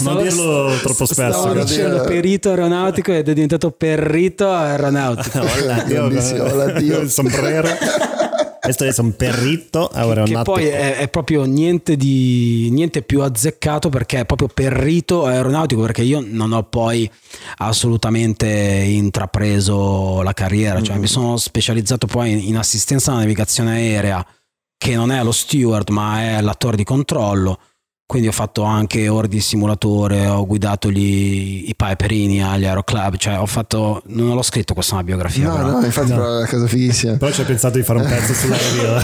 non dirlo troppo spesso. Stavo dicendo perito aeronautico ed è diventato perrito aeronautico. Hola, Dio, hola, Dio. Il sombrero. Questo è un perrito aeronautico. Che poi è, è, proprio niente, di, niente più azzeccato perché è proprio perrito aeronautico perché io non ho poi assolutamente intrapreso la carriera, cioè mm. mi sono specializzato poi in assistenza alla navigazione aerea che non è lo steward ma è l'attore di controllo quindi ho fatto anche ore di simulatore, ho guidato gli, i piperini agli aeroclub, cioè ho fatto, non l'ho scritto questa è una biografia. No, però. no, infatti no. è una cosa fighissima. Però ci ho pensato di fare un pezzo sull'aereo.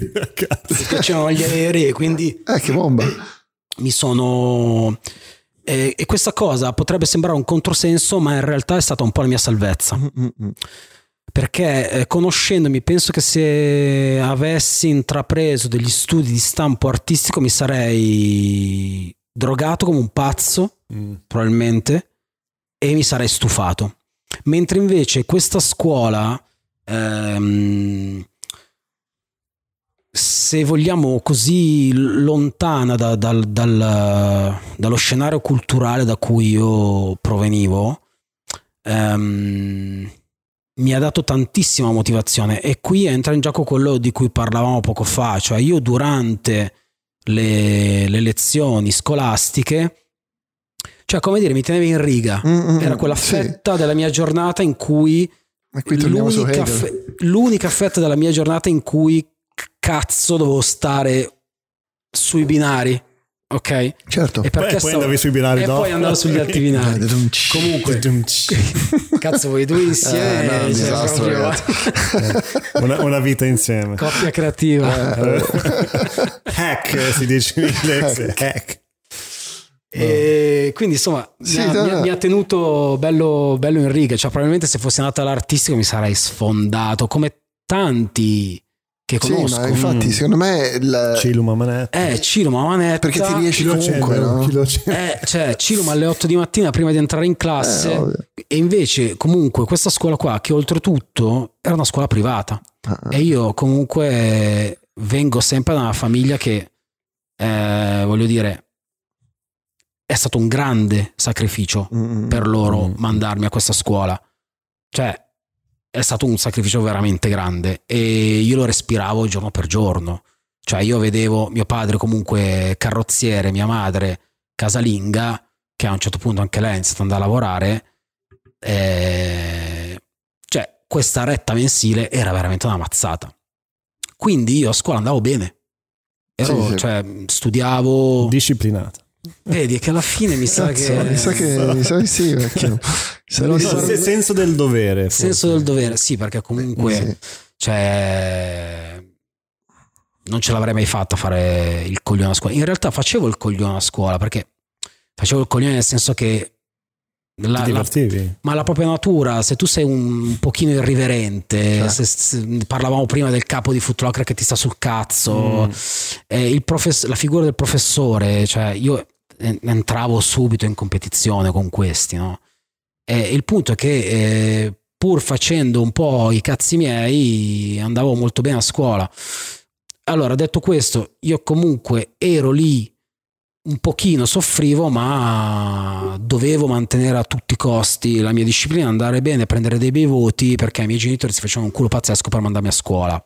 Mi piacevano gli aerei, quindi... Eh, che bomba! Mi sono... E, e, questa cosa potrebbe sembrare un controsenso, ma in realtà è stata un po' la mia salvezza. Mm-hmm perché eh, conoscendomi penso che se avessi intrapreso degli studi di stampo artistico mi sarei drogato come un pazzo, mm. probabilmente, e mi sarei stufato. Mentre invece questa scuola, ehm, se vogliamo così lontana da, dal, dal, dallo scenario culturale da cui io provenivo, ehm, mi ha dato tantissima motivazione e qui entra in gioco quello di cui parlavamo poco fa, cioè io durante le, le lezioni scolastiche, cioè come dire, mi tenevi in riga, Mm, mm, era quella sì. fetta della mia giornata in cui l'unica, fe- l'unica fetta della mia giornata in cui cazzo dovevo stare sui binari, ok? Certo. E Poi, poi stavo- andavi sui binari e poi andavo sugli altri binari. Comunque, cazzo, voi due insieme, Eh, no, un cioè, disastro, proprio- una, una vita insieme. coppia creativa. Eh, hack si dice in inglese. Hack. E quindi insomma Sì, mi, ha, mi ha- mi ha tenuto bello, bello in riga. Cioè, probabilmente se fossi andato all'artistico mi sarei sfondato come tanti che Sì, conosco. ma infatti, Mm. secondo me il- Ciluma manetta. Eh, Cilo, ma manetta. perché ti riesci Chi lo comunque, accende? no? Chi lo accende? Eh, cioè, Cilo, alle 8 di mattina prima di entrare in classe. Eh, e invece, comunque, questa scuola qua, che oltretutto era una scuola privata. Ah, ah. E io comunque vengo sempre da una famiglia che, eh, voglio dire, è stato un grande sacrificio Mm, mm. per loro Mm. mandarmi a questa scuola. Cioè, è stato un sacrificio veramente grande e io lo respiravo giorno per giorno. Cioè, io vedevo mio padre comunque carrozziere, mia madre casalinga, che a un certo punto anche lei ha iniziato ad andare a lavorare. e- Cioè, questa retta mensile era veramente una mazzata. Quindi io a scuola andavo bene. Ero, Sì, sì. cioè, studiavo. Disciplinata. Vedi che alla fine mi sa Cazzo, che. mi sa che mi sa di sì, lo di No, se- senso del dovere. forse. senso del dovere, sì, perché comunque Sì. cioè, non ce l'avrei mai fatta a fare il coglione a scuola. In realtà facevo il coglione a scuola perché facevo il coglione nel senso che la- la- divertivi? ma la propria natura, se tu sei un pochino irriverente, Certo. se- se- parlavamo prima del capo di footlocker che ti sta sul cazzo, Mm. eh, il profess- la figura del professore, cioè io entravo subito in competizione con questi, no? E il punto è che eh, pur facendo un po' i cazzi miei andavo molto bene a scuola. Allora, detto questo, io comunque ero lì un pochino soffrivo, ma dovevo mantenere a tutti i costi la mia disciplina, andare bene, prendere dei bei voti perché i miei genitori si facevano un culo pazzesco per mandarmi a scuola.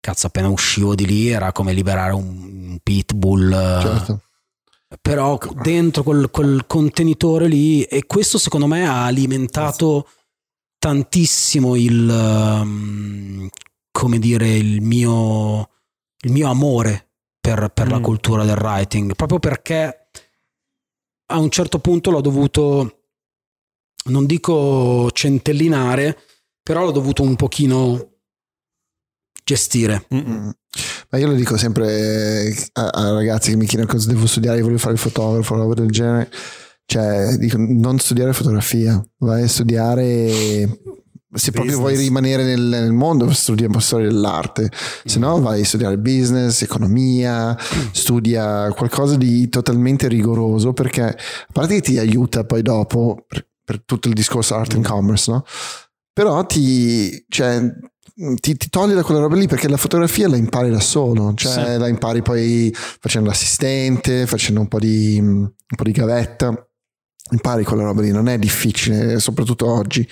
Cazzo, appena uscivo di lì era come liberare un, pitbull. Certo. Però dentro quel, quel contenitore lì, e questo secondo me ha alimentato tantissimo il, um, come dire, il mio, il mio amore per, per la Mm. cultura del writing, proprio perché a un certo punto l'ho dovuto, non dico centellinare, però l'ho dovuto un pochino gestire. Mm-mm. Mm. Ma io lo dico sempre a, a ragazzi che mi chiedono cosa devo studiare, io voglio fare il fotografo, roba del genere. Cioè, dico, non studiare fotografia, vai a studiare. Se proprio vuoi Business. rimanere nel, nel mondo, studia un po' storia dell'arte, se no vai a studiare business, economia, studia qualcosa di totalmente rigoroso perché a parte che ti aiuta poi dopo per, per tutto il discorso art and commerce, no? Però ti, cioè, ti, ti toglie da quella roba lì perché la fotografia la impari da solo, cioè Sì. la impari poi facendo l'assistente, facendo un po' di, un po' di gavetta, impari quella roba lì, non è difficile, soprattutto oggi.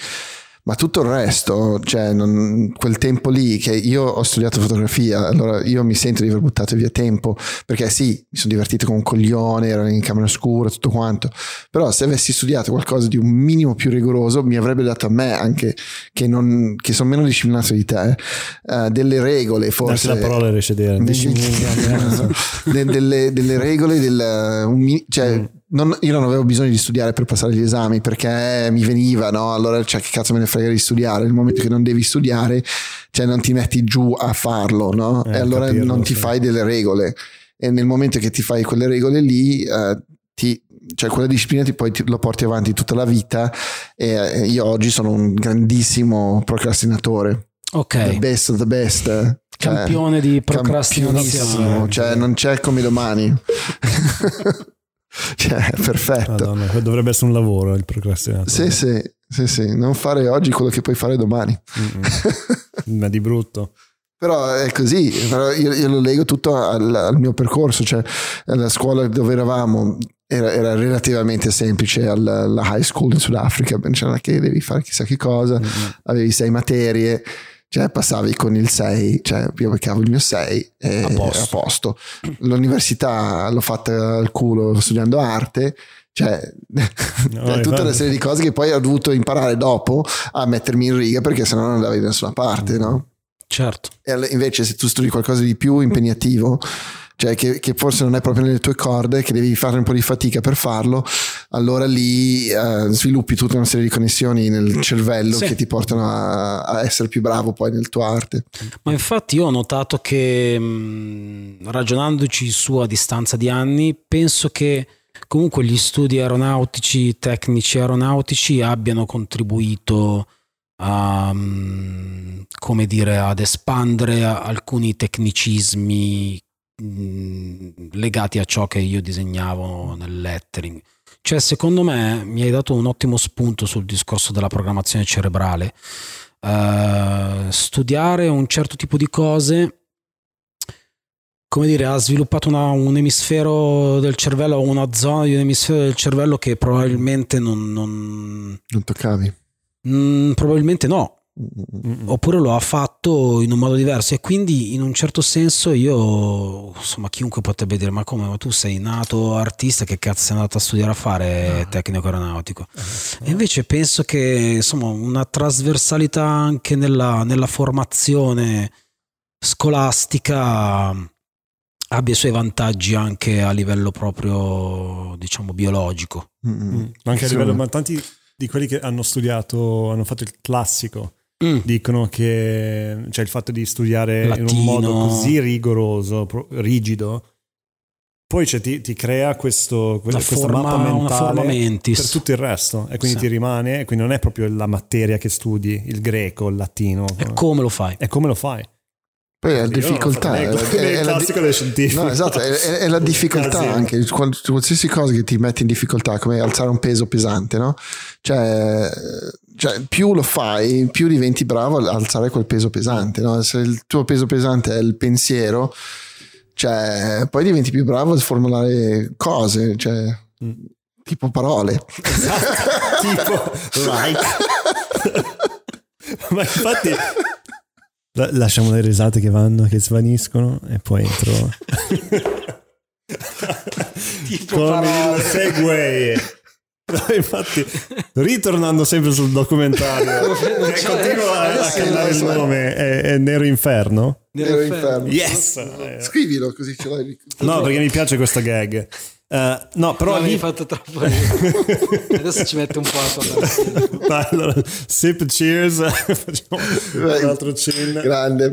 Ma tutto il resto, cioè non- quel tempo lì che io ho studiato fotografia, allora io mi sento di aver buttato via tempo, perché sì, mi sono divertito con un coglione, ero in camera scura, tutto quanto, però se avessi studiato qualcosa di un minimo più rigoroso mi avrebbe dato a me anche, che, non, che sono meno disciplinato di te, eh, delle regole forse. Anche la parola riesce a dire. delle, delle regole del, un cioè, Mm. Non- io non avevo bisogno di studiare per passare gli esami perché mi veniva no allora cioè, che cazzo me ne frega di studiare nel momento che non devi studiare cioè non ti metti giù a farlo no Eh, e allora capirlo, non ti sì. fai delle regole e nel momento che ti fai quelle regole lì eh, ti cioè quella disciplina ti poi ti- lo porti avanti tutta la vita e eh, io oggi sono un grandissimo procrastinatore Ok, the best of the best. Cioè, campione di procrastinazione. cioè non c'è come domani. cioè, perfetto. Madonna, dovrebbe essere un lavoro il procrastinatore. Sì, sì, sì, sì, non fare oggi quello che puoi fare domani. Ma di brutto. Però è così, però io, io lo leggo tutto al, al, mio percorso, cioè la scuola dove eravamo era, era relativamente semplice alla, alla, high school in Sudafrica, c'era che devi fare chissà che cosa, mm-hmm. avevi sei materie, cioè passavi con il 6, cioè io beccavo il mio 6 e a posto. a posto. L'università l'ho fatta al culo studiando arte, cioè no, tutta una serie di cose che poi ho dovuto imparare dopo a mettermi in riga perché sennò non andavi da nessuna parte, no? Certo. E invece se tu studi qualcosa di più impegnativo, cioè che, che, forse non è proprio nelle tue corde, che devi fare un po' di fatica per farlo, allora lì uh, sviluppi tutta una serie di connessioni nel cervello sì. che ti portano a, a, essere più bravo poi nel tuo arte. Ma infatti io ho notato che mh, ragionandoci su a distanza di anni, penso che comunque gli studi aeronautici, tecnici aeronautici abbiano contribuito a, mm, come dire, ad espandere alcuni tecnicismi mm, legati a ciò che io disegnavo nel lettering. Cioè, secondo me mi hai dato un ottimo spunto sul discorso della programmazione cerebrale. Uh, studiare un certo tipo di cose, come dire, ha sviluppato una, un emisfero del cervello, una zona di un emisfero del cervello che probabilmente non, non, non toccavi Mm, probabilmente no. Mm-mm. Oppure lo ha fatto in un modo diverso e quindi in un certo senso io, insomma, chiunque potrebbe dire ma come, ma tu sei nato artista, che cazzo sei andato a studiare a fare no. tecnico aeronautico? Uh-huh. E invece penso che insomma una trasversalità anche nella, nella formazione scolastica abbia i suoi vantaggi anche a livello proprio diciamo biologico. Mm-hmm. Anche a livello, ma tanti di quelli che hanno studiato, hanno fatto il classico, mm. dicono che cioè il fatto di studiare Latino. in un modo così rigoroso, rigido, poi cioè, ti, ti, crea questo, questa forma, mappa mentale per tutto il resto e quindi sì. ti rimane, quindi non è proprio la materia che studi, il greco, il latino. E come lo fai? E come lo fai? Poi è la difficoltà. È, è, è, la, no, esatto, è, è, la difficoltà anche. Qualsiasi cosa che ti metti in difficoltà, come alzare un peso pesante, no? Cioè, cioè più lo fai, più diventi bravo ad alzare quel peso pesante. No? Se il tuo peso pesante è il pensiero, cioè, poi diventi più bravo a formulare cose, cioè, mm. tipo parole. Esatto, tipo like. Ma infatti lasciamo le risate che vanno, che svaniscono e poi entro. tipo Con parole. il segway. No, infatti, ritornando sempre sul documentario, che continua a, a cambiare il nome, è, è, Nero Inferno. Nero Inferno. Yes! Scrivilo così ce l'hai. No, perché mi piace questa gag. Uh, no, però no, lì... hai fatto troppo Adesso ci mette un po' a Dai, allora, sip cheers. Facciamo un altro cin. Grande.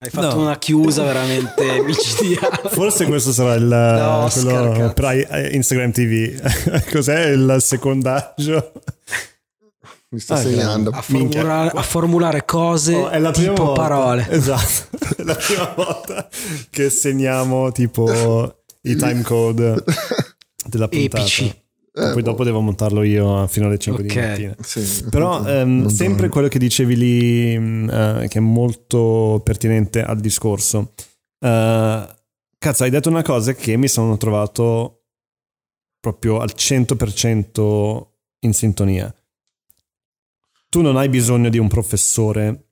Hai fatto no. una chiusa veramente micidiale. Forse questo sarà il no, quello per Instagram TV. Cos'è il secondaggio? Mi sto ah, segnando. A formulare, a formulare cose oh, è la tipo volta, parole. Esatto. È la prima volta che segniamo tipo i time code della puntata. Epici eh, poi dopo devo montarlo io fino alle 5 okay. di mattina. Sì, Però ehm, sempre quello che dicevi lì, uh, che è molto pertinente al discorso. Uh, cazzo, hai detto una cosa che mi sono trovato proprio al 100% in sintonia tu non hai bisogno di un professore,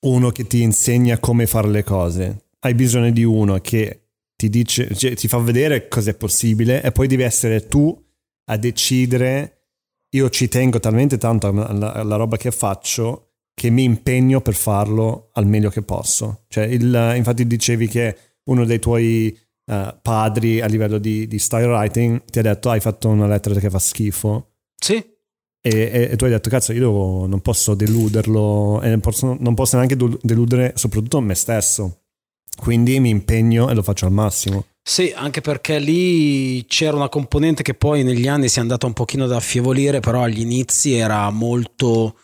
uno che ti insegna come fare le cose, hai bisogno di uno che ti dice, cioè, ti fa vedere cosa è possibile e poi devi essere tu a decidere. Io ci tengo talmente tanto alla, alla roba che faccio che mi impegno per farlo al meglio che posso. Cioè, il, infatti dicevi che uno dei tuoi uh, padri a livello di, di style writing ti ha detto hai fatto una lettera che fa schifo. Sì. E, e, tu hai detto, cazzo, io devo, non posso deluderlo e non posso, non posso neanche deludere soprattutto me stesso. Quindi mi impegno e lo faccio al massimo. Sì, anche perché lì c'era una componente che poi negli anni si è andata un pochino ad affievolire, però agli inizi era molto,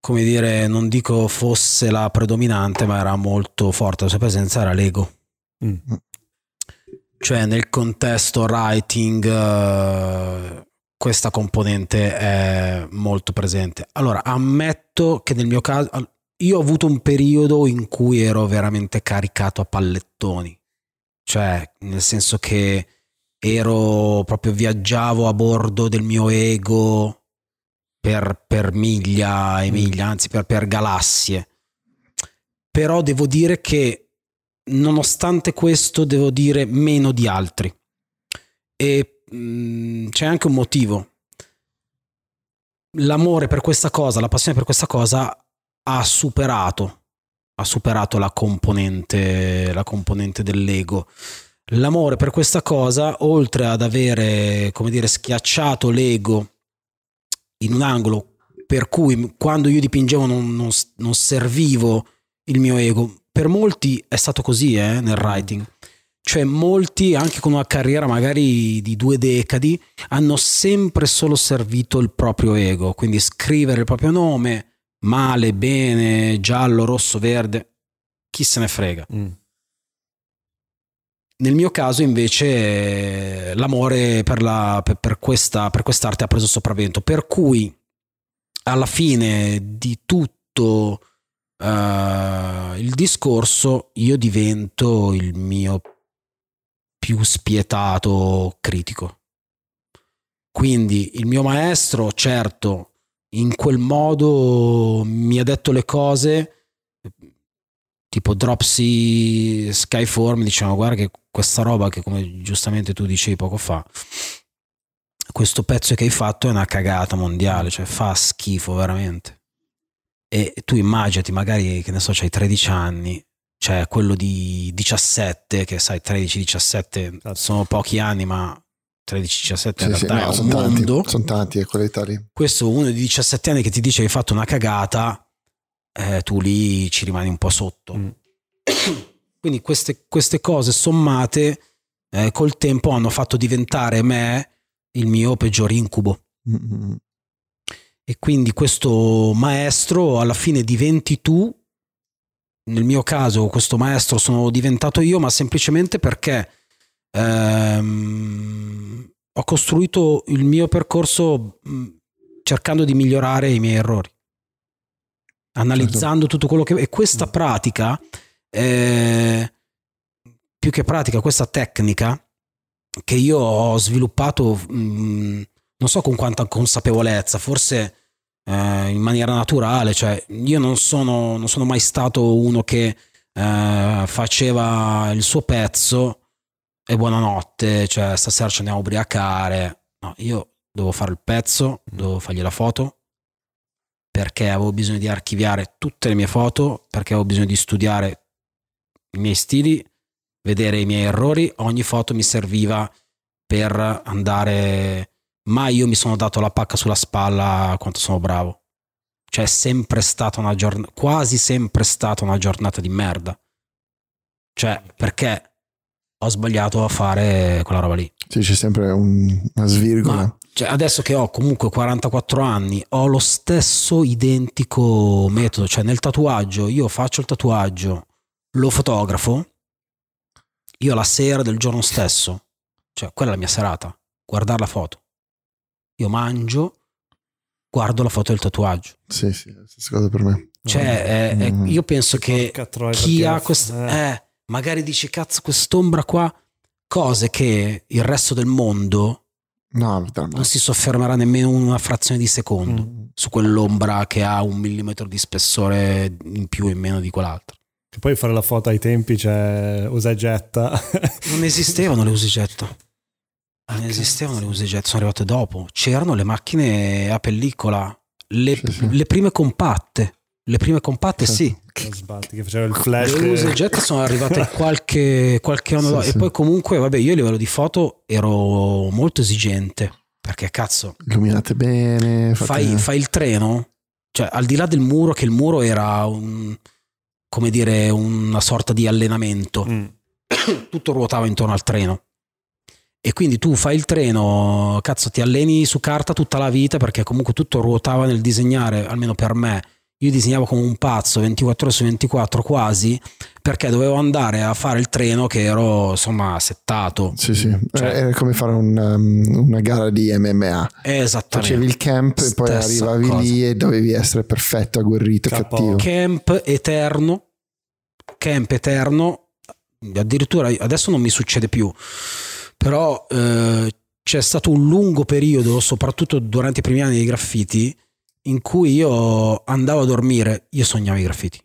come dire, non dico fosse la predominante, ma era molto forte. La sua presenza era l'ego. Mm. Cioè nel contesto writing... Questa componente è molto presente. Allora, ammetto ammetto che nel mio caso io ho avuto un periodo in cui ero veramente caricato a pallettoni, cioè nel senso che ero proprio viaggiavo a bordo del mio ego per, per miglia e miglia, anzi per, per galassie. Però devo dire che nonostante questo devo dire meno di altri. E mm, c'è anche un motivo. L'amore per questa cosa, la passione per questa cosa ha superato, ha superato la componente, la componente dell'ego. L'amore per questa cosa, oltre ad avere, come dire, schiacciato l'ego in un angolo per cui quando io dipingevo non, non, non servivo il mio ego, per molti è stato così eh, nel writing. Cioè molti, anche con una carriera magari di due decadi, hanno sempre solo servito il proprio ego, quindi scrivere il proprio nome, male, bene, giallo, rosso, verde, chi se ne frega. Mm. Nel mio caso invece l'amore per, la, per, per, questa, per quest'arte ha preso sopravvento, per cui alla fine di tutto uh, il discorso io divento il mio più spietato critico. Quindi il mio maestro, certo, in quel modo mi ha detto le cose tipo Dropsy Skyform diciamo guarda che questa roba che come giustamente tu dicevi poco fa questo pezzo che hai fatto è una cagata mondiale cioè fa schifo veramente e tu immaginati magari che ne so c'hai 13 anni cioè quello di 17 che sai 13-17 certo. sono pochi anni ma 13-17 in realtà no, è un sono mondo. Tanti, sono tanti, è quell'età lì. Questo uno di 17 anni che ti dice che hai fatto una cagata, eh, tu lì ci rimani un po' sotto. Mm. Quindi queste, queste, cose sommate eh, col tempo hanno fatto diventare me il mio peggior incubo. Mm-hmm. E quindi questo maestro alla fine diventi tu. Nel mio caso questo maestro sono diventato io, ma semplicemente perché ehm, ho costruito il mio percorso mh, cercando di migliorare i miei errori, analizzando certo. tutto quello che... E questa mm. pratica, eh, più che pratica, questa tecnica che io ho sviluppato, mh, non so con quanta consapevolezza, forse eh, in maniera naturale, cioè io non sono, non sono mai stato uno che eh, faceva il suo pezzo e buonanotte, cioè stasera ci andiamo a ubriacare. No, io dovevo fare il pezzo, dovevo fargli la foto, perché avevo bisogno di archiviare tutte le mie foto, perché avevo bisogno di studiare i miei stili, vedere i miei errori, ogni foto mi serviva per andare... Mai io mi sono dato la pacca sulla spalla quanto sono bravo. Cioè è sempre stata una giornata, quasi sempre stata una giornata di merda. Cioè, perché ho sbagliato a fare quella roba lì. Sì, c'è sempre un, una svirgola. Ma, cioè, adesso che ho comunque 44 anni, ho lo stesso identico metodo. Cioè, nel tatuaggio, io faccio il tatuaggio, lo fotografo, io la sera del giorno stesso, cioè quella è la mia serata, guardare la foto. Io mangio, guardo la foto del tatuaggio. Sì, sì, la stessa cosa per me. Cioè, è, è, io penso che chi ha questa... Eh. Eh, magari dici cazzo quest'ombra qua, cose che il resto del mondo no, non si soffermerà nemmeno una frazione di secondo mm. su quell'ombra che ha un millimetro di spessore in più o in meno di quell'altro. Che poi fare la foto ai tempi c'è usa e getta. non esistevano le usa e getta. Non esistevano le usa e getta, sono arrivate dopo. C'erano le macchine a pellicola, le, sì, sì. le prime compatte. Le prime compatte sì. Sbatti, che faceva il flash. Le use jet sono arrivate qualche, qualche anno sì, dopo. Sì. E poi comunque, vabbè, io a livello di foto ero molto esigente. Perché cazzo... Illuminate bene. Fate... Fai, fai il treno, cioè al di là del muro, che il muro era un... come dire, una sorta di allenamento. Mm. Tutto ruotava intorno al treno. E quindi tu fai il treno, cazzo, ti alleni su carta tutta la vita perché comunque tutto ruotava nel disegnare, almeno per me, io disegnavo come un pazzo 24 ore su 24 quasi perché dovevo andare a fare il treno che ero insomma settato. Sì, sì, cioè, era come fare un, um, una gara di MMA. Esattamente. Facevi il camp e poi arrivavi cosa. lì e dovevi essere perfetto, agguerrito, Capo. cattivo. Camp eterno, camp eterno, addirittura adesso non mi succede più, però eh, c'è stato un lungo periodo, soprattutto durante i primi anni di graffiti, in cui io andavo a dormire, io sognavo i graffiti.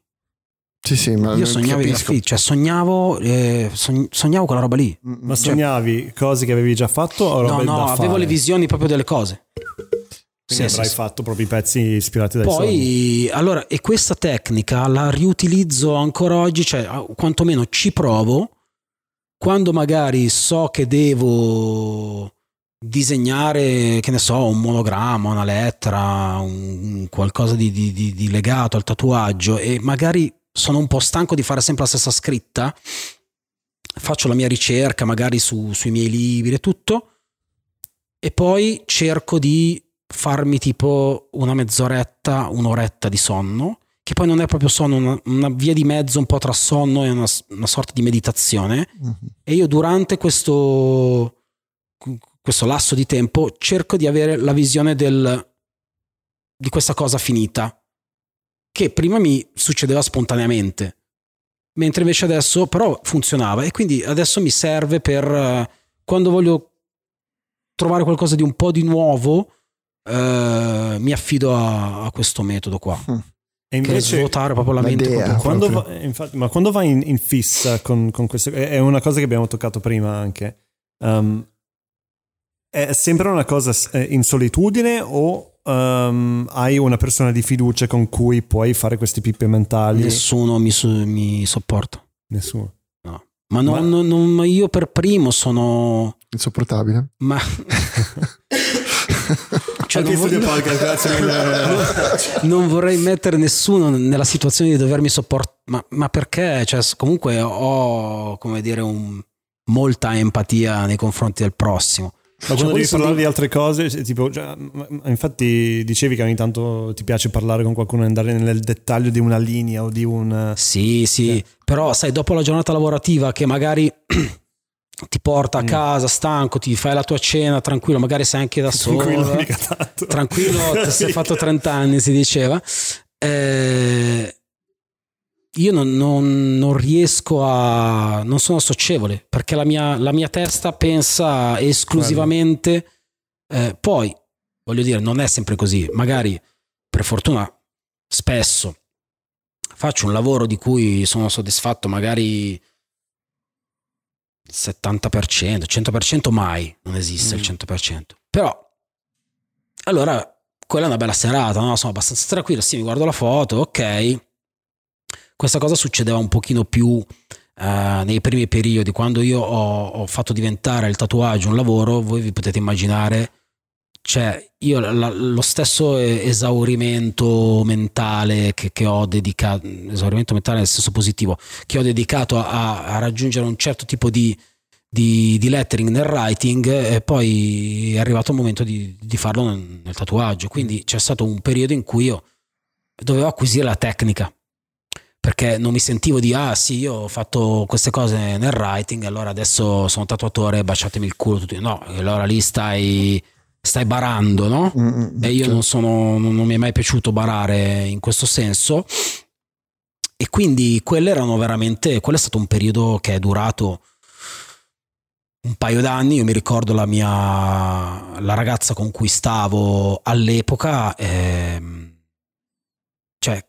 Sì, sì, ma io sognavo capisco. i graffiti, cioè sognavo, eh, sognavo quella roba lì. Ma cioè, sognavi cose che avevi già fatto o No, no, avevo fare? le visioni proprio delle cose. Quindi sì, avrai sì, fatto proprio i pezzi ispirati dai Poi, sogni. allora, e questa tecnica la riutilizzo ancora oggi, cioè quantomeno ci provo quando magari so che devo disegnare, che ne so, un monogramma, una lettera, un, qualcosa di, di, di, legato al tatuaggio e magari sono un po' stanco di fare sempre la stessa scritta, faccio la mia ricerca magari su, sui miei libri e tutto, e poi cerco di farmi tipo una mezz'oretta, un'oretta di sonno, che poi non è proprio sonno, una, una via di mezzo un po' tra sonno e una, una sorta di meditazione. Uh-huh. E io durante questo questo lasso di tempo, cerco di avere la visione del, di questa cosa finita, che prima mi succedeva spontaneamente, mentre invece adesso però funzionava e quindi adesso mi serve per uh, quando voglio trovare qualcosa di un po' di nuovo, uh, mi affido a, a, questo metodo qua. Mm. E invece svuotare proprio la mente. Idea, quando va, infatti, ma quando vai in, in fissa con, con questo, è una cosa che abbiamo toccato prima anche. Um, è sempre una cosa eh, in solitudine o um, hai una persona di fiducia con cui puoi fare queste pippe mentali? Nessuno mi, mi sopporta. Nessuno. No. Ma, non, ma... Non, io per primo sono... Insopportabile. Ma... cioè, non, voglio... non, vorrei mettere nessuno nella situazione di dovermi sopportare, ma, ma, perché? Cioè, comunque ho, come dire, un, molta empatia nei confronti del prossimo. Ma quando devi parlare di altre cose, tipo, cioè, infatti dicevi che ogni tanto ti piace parlare con qualcuno e andare nel dettaglio di una linea o di un... Sì, sì, cioè. però sai, dopo la giornata lavorativa che magari ti porta a mm. casa stanco, ti fai la tua cena tranquillo, magari sei anche da solo. Tranquillo, mica tanto. Tranquillo, ti sei fatto 30 anni, si diceva. Eh, io non, non, non, riesco a... non sono socievole perché la mia, la mia testa pensa esclusivamente... Eh, poi, voglio dire, non è sempre così. Magari, per fortuna, spesso faccio un lavoro di cui sono soddisfatto magari 70%, 100% mai, non esiste mm. il 100%. Però, allora, quella è una bella serata, no? Sono abbastanza tranquillo, sì, mi guardo la foto, ok questa cosa succedeva un pochino più Uh, nei primi periodi, quando io ho, ho, fatto diventare il tatuaggio un lavoro, voi vi potete immaginare, cioè io la, lo stesso esaurimento mentale che, che, ho dedicato, esaurimento mentale nel senso positivo, che ho dedicato a, a raggiungere un certo tipo di, di, di, lettering nel writing e poi è arrivato il momento di, di farlo nel, nel tatuaggio. Quindi c'è stato un periodo in cui io dovevo acquisire la tecnica perché non mi sentivo di ah sì io ho fatto queste cose nel writing allora adesso sono tatuatore baciatemi il culo tutti no allora lì stai stai barando no? Mm-hmm. e io non sono non, mi è mai piaciuto barare in questo senso. E quindi quelle erano veramente quello è stato un periodo che è durato un paio d'anni. Io mi ricordo la mia la ragazza con cui stavo all'epoca ehm, cioè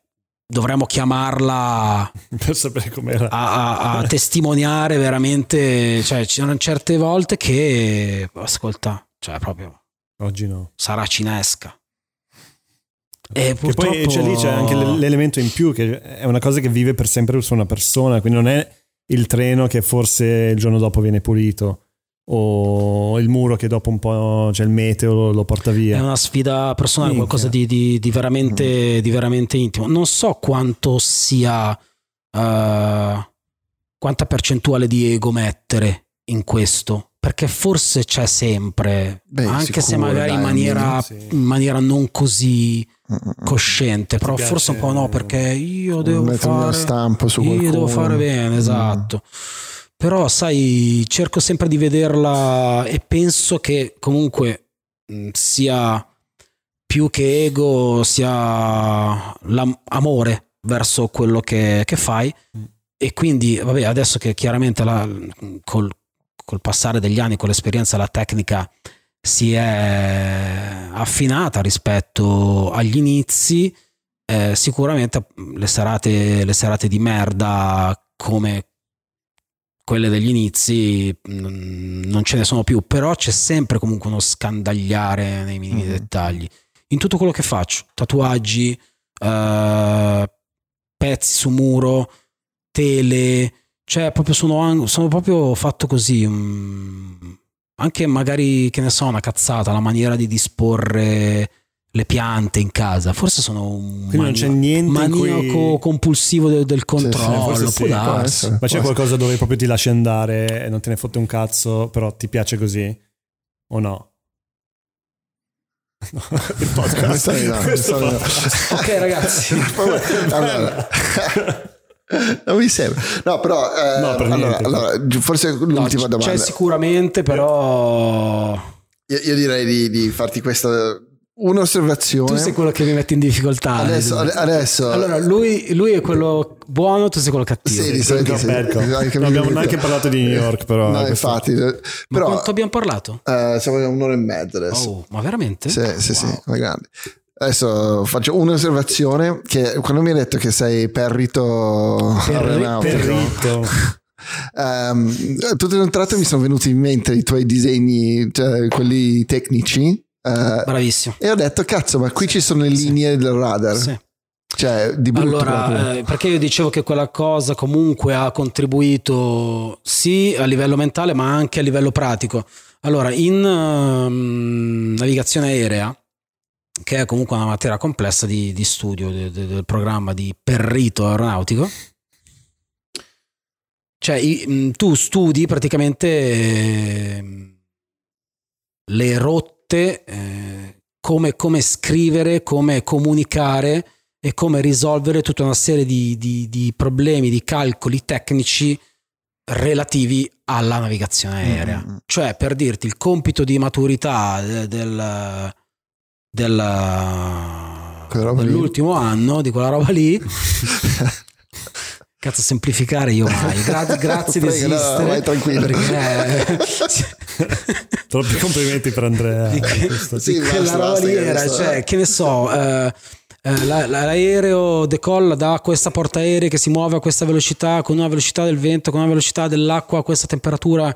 dovremmo chiamarla per sapere com'era. a, a, a testimoniare veramente cioè c'erano certe volte che ascolta cioè proprio oggi no sarà cinesca e purtroppo... poi c'è lì c'è anche l'elemento in più che è una cosa che vive per sempre su una persona quindi non è il treno che forse il giorno dopo viene pulito o il muro che dopo un po' c'è il meteo lo porta via. È una sfida personale, Minchia. qualcosa di, di, di, veramente, mm. di, veramente, intimo. Non so quanto sia, uh, quanta percentuale di ego mettere in questo, perché forse c'è sempre, Beh, anche sicuro, se magari dai, in, maniera, sì. in maniera non così cosciente, però piace- forse un po' no, perché io devo fare stampo su io qualcuno. devo fare bene, esatto. Però sai, cerco sempre di vederla e penso che comunque mh, sia più che ego, sia l'amore verso quello che, che fai. Mm. E quindi, vabbè, adesso che chiaramente la- col, col passare degli anni, con l'esperienza, la tecnica si è affinata rispetto agli inizi, eh, sicuramente le serate, le serate di merda come quelle degli inizi non ce ne sono più, però c'è sempre comunque uno scandagliare nei minimi Mhm. dettagli. In tutto quello che faccio, tatuaggi, eh, pezzi su muro, tele, cioè proprio sono, sono proprio fatto così. mm, anche magari, che ne so, una cazzata, la maniera di disporre le piante in casa. Forse sono un Quindi non c'è niente in maniaco cui- compulsivo del, del controllo. forse può sì, può darsi. essere. Ma c'è Può qualcosa dove proprio ti lasci andare e non te ne fotte un cazzo, però ti piace così? O no? No, il podcast. No, no. Ok, ragazzi. allora, non mi sembra. No, però eh, No, per allora, allora, forse No, l'ultima c- domanda. C'è sicuramente, però. Io, io direi di, di farti questa un'osservazione. Tu sei quello che mi mette in difficoltà. adesso, ade- adesso Allora, lui, lui è quello buono, tu sei quello cattivo. Sì, di Sì, solito sì. Anche Non abbiamo neanche parlato di New York, però. No, infatti, Ma però quanto abbiamo parlato? eh, siamo un'ora e mezza adesso. Oh, ma veramente? Sì, sì, sì, Wow. alla grande. Adesso faccio un'osservazione che quando mi hai detto che sei perrito Perri- Perrito. ehm, tutto d'un tratto mi sono venuti in mente i tuoi disegni, cioè quelli tecnici, eh, Bravissimo. e ho detto cazzo, ma qui ci sono le linee del radar, Sì. cioè di brutto. Allora, eh, perché io dicevo che quella cosa comunque ha contribuito sì a livello mentale, ma anche a livello pratico. Allora, in ehm, navigazione aerea, che è comunque una materia complessa di, di studio de- de- del programma di perrito aeronautico, cioè i- tu studi praticamente ehm, le rotte, eh, come, come scrivere, come comunicare e come risolvere tutta una serie di, di- di problemi, di calcoli tecnici relativi alla navigazione aerea. Mm. Cioè, per dirti, il compito di maturità de- del, del- Quella roba lì. dell'ultimo anno, di quella roba lì, Cazzo, semplificare io mai. Gra- grazie di Prego, no, esistere. vai tranquillo. Perché Troppi complimenti per Andrea. di, che- Questo- Sì, di basta, quella roba lì che era, cioè, che ne so, eh, eh, la- la- l'aereo decolla da questa portaerei che si muove a questa velocità, con una velocità del vento, con una velocità dell'acqua, a questa temperatura.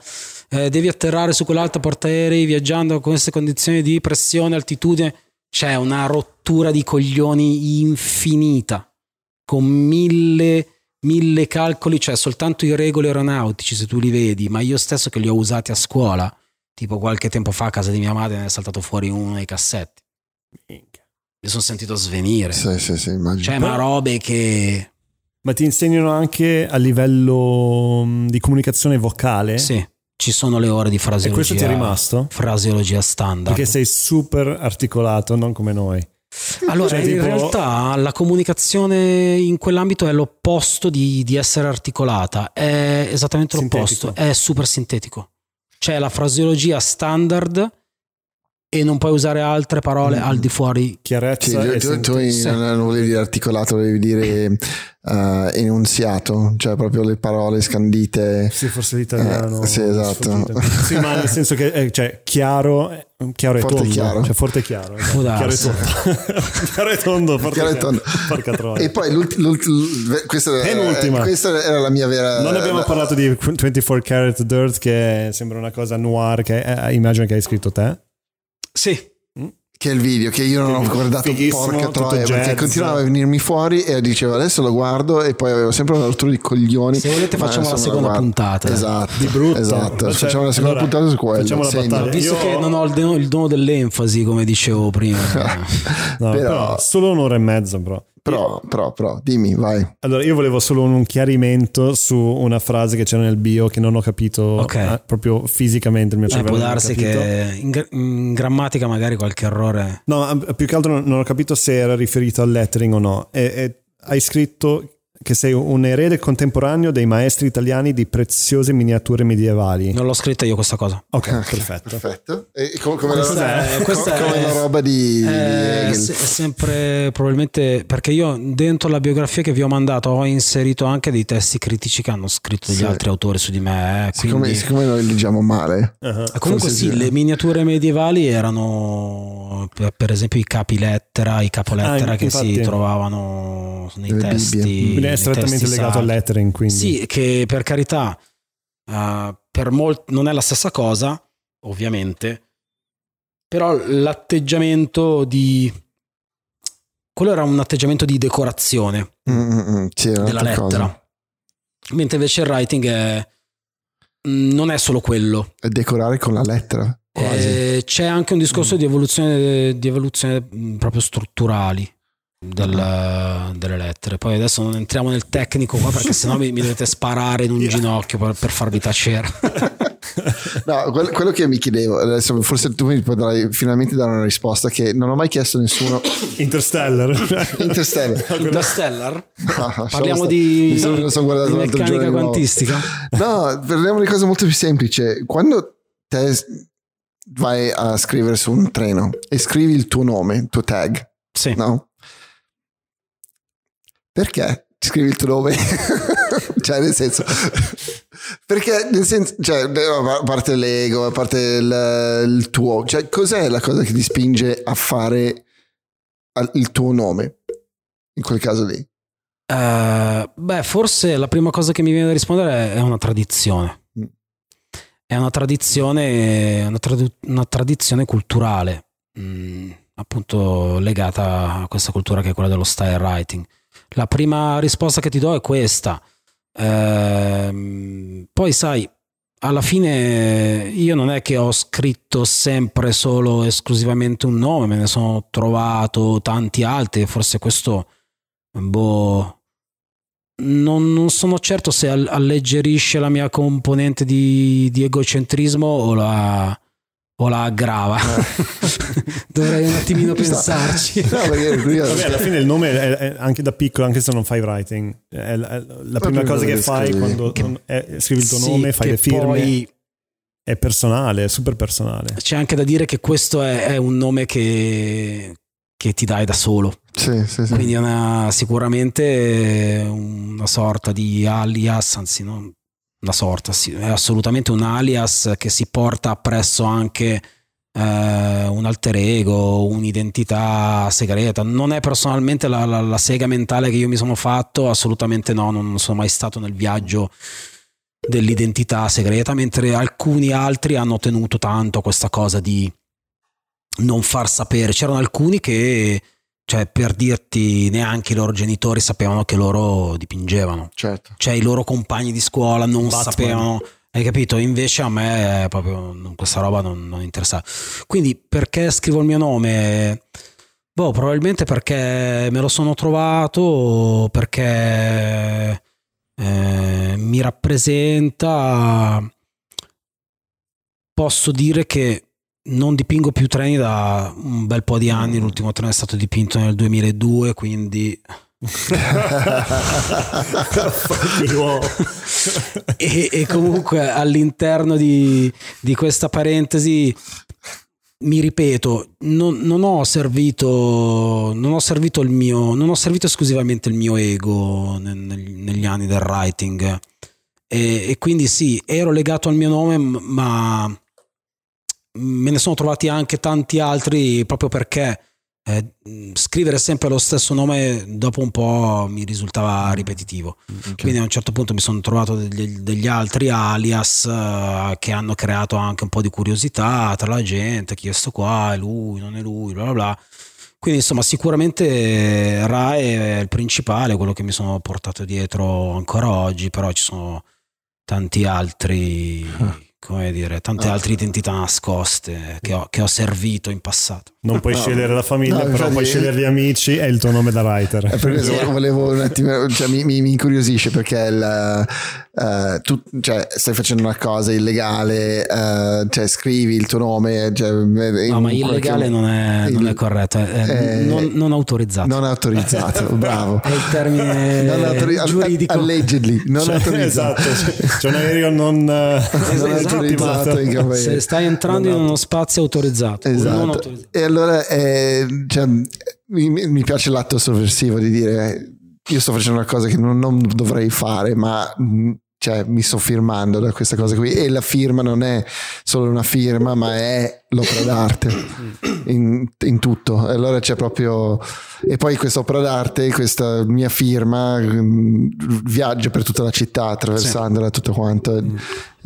eh, devi atterrare su quell'altra portaerei viaggiando con queste condizioni di pressione, altitudine. C'è una rottura di coglioni infinita con mille, mille calcoli, cioè soltanto i regoli aeronautici se tu li vedi, ma io stesso che li ho usati a scuola, tipo qualche tempo fa a casa di mia madre ne è saltato fuori uno dei cassetti. Mi sono sentito svenire. Sì, sì, sì, immagino. Cioè, ma robe che... Ma ti insegnano anche a livello di comunicazione vocale? Sì, ci sono le ore di E fraseologia. questo ti è rimasto? Fraseologia standard. Perché sei super articolato, non come noi. Allora, Cioè, in tipo- realtà la comunicazione in quell'ambito è l'opposto di, di essere articolata, è esattamente l'opposto, Sintetico. è super sintetico. C'è la fraseologia standard e non puoi usare altre parole Mm. al di fuori. Chiarezza tu, e tu- tu sintesi. non non volevi dire articolato, volevi dire eh, enunziato, cioè proprio le parole scandite. Sì, forse l'italiano. Eh, sì, esatto. Sì, ma nel senso che è cioè, chiaro, eh, chiaro e Forte e tondo. chiaro. Cioè, forte e chiaro. esatto. Chiaro e tondo. chiaro e tondo. Forte Chiaro e tondo. Porca troia. E poi l'ult- l'ult- l- questa, Penultima. eh, questa era la mia vera. Non abbiamo la- parlato di 24 Karat Dirt, che sembra una cosa noir, che eh, immagino che hai scritto te. Sì, Che è il video che io non ho guardato porca troia perché continuava a venirmi fuori e dicevo adesso lo guardo e poi avevo sempre una rottura di coglioni. Se volete facciamo la seconda guarda. puntata. Esatto. Di brutto. Esatto. Cioè, facciamo la seconda allora, puntata su quello. facciamo la segno. battaglia. visto Io- che non ho il dono, il dono dell'enfasi, come dicevo prima. No, Però- però... solo un'ora e mezza, però. Però, però, però, dimmi, vai. Allora, io volevo solo un chiarimento su una frase che c'era nel bio che non ho capito Ok. eh, proprio fisicamente il mio Eh, cervello. può darsi che in, gra- in grammatica magari qualche errore. No, più che altro non, non ho capito se era riferito al lettering o no. E- e hai scritto che sei un erede contemporaneo dei maestri italiani di preziose miniature medievali. Non l'ho scritta io questa cosa. Ok, Ok, perfetto. Perfetto. E come, come Questa la, è- questa come è- la roba di, di Hegel. se- è sempre probabilmente perché io dentro la biografia che vi ho mandato ho inserito anche dei testi critici che hanno scritto degli Sì. altri autori su di me. eh, Siccome, quindi- siccome noi leggiamo male, Uh-huh. Eh, Comunque sì, le miniature medievali erano per, esempio i capi lettera, i capolettera Ah, che infatti. si trovavano nei testi. Bibbie. È strettamente legato al lettering, quindi. Sì, che per carità eh, per molti non è la stessa cosa, ovviamente, però l'atteggiamento di... Quello era un atteggiamento di decorazione Mm, mm, mm, sì, della lettera. cosa. Mentre invece il writing è, mm, non è solo quello. È decorare con la lettera, quasi. Eh, c'è anche un discorso di evoluzione, di evoluzione proprio strutturali del- delle lettere. Poi adesso non entriamo nel tecnico qua perché sennò mi, mi dovete sparare in un ginocchio per, per farvi tacere. No, quel- quello che mi chiedevo, adesso forse tu mi potrai finalmente dare una risposta che non ho mai chiesto a nessuno. Interstellar. Interstellar. Interstellar? No, Parliamo sono di, mi sono, mi sono guardato di meccanica quantistica. No, parliamo di cosa molto più semplice. Quando te vai a scrivere su un treno e scrivi il tuo nome, il tuo tag, Sì. no? Perché scrivi il tuo nome? cioè, nel senso, perché nel senso, cioè, a parte l'ego, a parte il, il tuo, cioè, cos'è la cosa che ti spinge a fare il tuo nome in quel caso lì? Eh, beh, forse la prima cosa che mi viene da rispondere è una tradizione. Mm. È una tradizione, una, tradu- una tradizione culturale, mm, appunto legata a questa cultura che è quella dello style writing. La prima risposta che ti do è questa. Ehm, poi sai, alla fine io non è che ho scritto sempre solo esclusivamente un nome, me ne sono trovato tanti altri, forse questo boh, non, non sono certo se all- alleggerisce la mia componente di, di egocentrismo o la, o la aggrava. Dovrei un attimino pensarci. No, Vabbè, alla fine il nome è, è anche da piccolo, anche se non fai writing, è la, è la prima cosa che fai scrivi. quando Che- non- è- scrivi il tuo Sì, nome, fai le firme, poi è personale, è super personale. c'è anche da dire che questo è, è un nome che, che ti dai da solo. Sì, sì, sì. Quindi è una, sicuramente una sorta di alias, anzi non una sorta, è assolutamente un alias che si porta appresso anche eh, un alter ego, un'identità segreta. Non è personalmente la, la- la sega mentale che io mi sono fatto, assolutamente no, non sono mai stato nel viaggio dell'identità segreta, mentre alcuni altri hanno tenuto tanto a questa cosa di non far sapere. C'erano alcuni che, cioè, per dirti, neanche i loro genitori sapevano che loro dipingevano. certo. Cioè, i loro compagni di scuola non Batman. sapevano. Hai capito? Invece a me eh, proprio non- questa roba non, non interessava. Quindi perché scrivo il mio nome? Boh, probabilmente perché me lo sono trovato, perché eh, mi rappresenta. Posso dire che non dipingo più treni da un bel po' di anni. L'ultimo treno è stato dipinto nel 2002, quindi e, e comunque all'interno di, di questa parentesi mi ripeto non, non ho servito non ho servito il mio non ho servito esclusivamente il mio ego nel- negli anni del writing e, e quindi sì ero legato al mio nome ma me ne sono trovati anche tanti altri proprio perché eh, scrivere sempre lo stesso nome dopo un po' mi risultava ripetitivo. Quindi a un certo punto mi sono trovato degli, degli altri alias eh, che hanno creato anche un po' di curiosità tra la gente, chi è sto qua, è lui, non è lui, bla bla bla. Quindi insomma sicuramente Rai è il principale, quello che mi sono portato dietro ancora oggi, però ci sono tanti altri come dire, tante Ah. altre identità nascoste che ho, che ho servito in passato. Non puoi No, scegliere la famiglia, no, però infatti- puoi scegliere gli amici e il tuo nome da writer. Eh, per questo volevo un attimo, cioè, mi, mi- mi incuriosisce perché il, eh, tu cioè, stai facendo una cosa illegale, eh, cioè, scrivi il tuo nome. Cioè, No, ma illegale non è, non è corretto, è, è Eh, non, non autorizzato. Non autorizzato, bravo. È il termine autori- giuridico. Allegedly, non Cioè, autorizzato. esatto, c'è- c'è un aereo non, eh, Non Esatto. autorizzato in. Se stai entrando in uno spazio autorizzato, non Esatto. autorizzato. E allora eh, cioè, mi, mi piace l'atto sovversivo di dire eh, io sto facendo una cosa che non, non dovrei fare, ma mh, cioè, mi sto firmando da questa cosa qui. E la firma non è solo una firma, ma è l'opera d'arte in, in tutto. E allora c'è proprio. E poi questa opera d'arte, questa mia firma, mh, viaggia per tutta la città attraversandola tutto quanto.